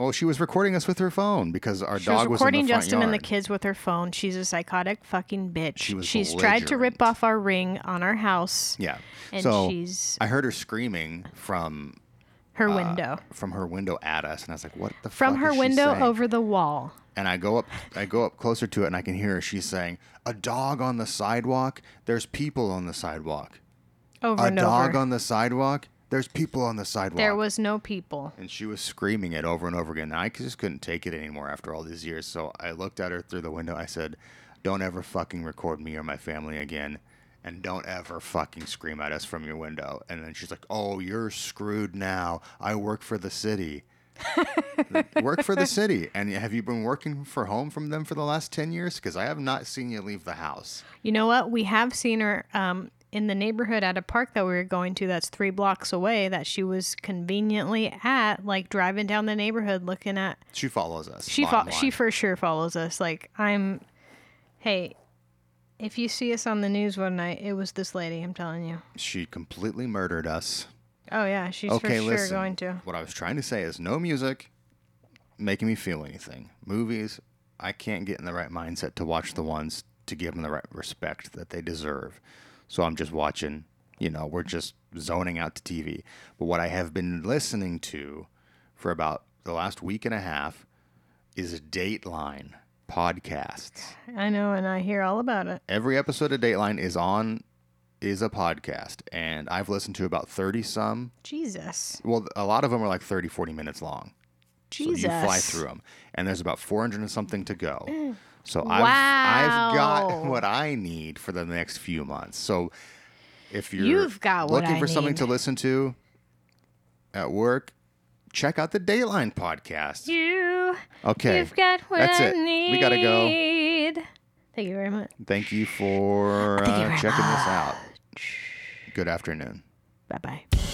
Well, she was recording us with her phone because our She dog was was, in recording the front Justin and the kids with her phone. She's a psychotic fucking bitch. She was she's tried to rip off our ring on our house. Yeah. And so she's I heard her screaming from her uh, window. from her window at us, and I was like, "What the fuck? From her window saying? over the wall. And I go up, I go up closer to it, and I can hear her. She's saying, "A dog on the sidewalk. There's people on the sidewalk. Over A dog over. on the sidewalk. There's people on the sidewalk." there was no people. and she was screaming it over and over again. And I just couldn't take it anymore after all these years. So I looked at her through the window. I said, "Don't ever fucking record me or my family again." And don't ever fucking scream at us from your window. And then she's like, "Oh, you're screwed now. I work for the city." work for the city. And have you been working for home from them for the last 10 years? Because I have not seen you leave the house. You know what? We have seen her um, in the neighborhood at a park that we were going to that's three blocks away that she was conveniently at, like driving down the neighborhood looking at. She follows us. She fo- she for sure follows us. Like I'm, hey, if you see us on the news one night, it was this lady. I'm telling you. she completely murdered us. Oh yeah, she's okay, for sure listen. going to. What I was trying to say is no music making me feel anything. Movies, I can't get in the right mindset to watch the ones to give them the right respect that they deserve. So I'm just watching, you know, we're just zoning out to TV. But what I have been listening to for about the last week and a half is Dateline podcasts. I know, and I hear all about it. Every episode of Dateline is on is a podcast and I've listened to about 30 some. Jesus, Well, a lot of them are like 30 40 minutes long. Jesus. So you fly through them, and there's about 400 and something to go. Mm. So I've Mm. I've got what I need for the next few months. So if you're You've got looking for something to listen to at work, check out the Dateline podcast. You, Okay, you've got what that's I it. need. We gotta go. Thank you very much. Thank you for Thank you uh, checking this out. Good afternoon. Bye bye.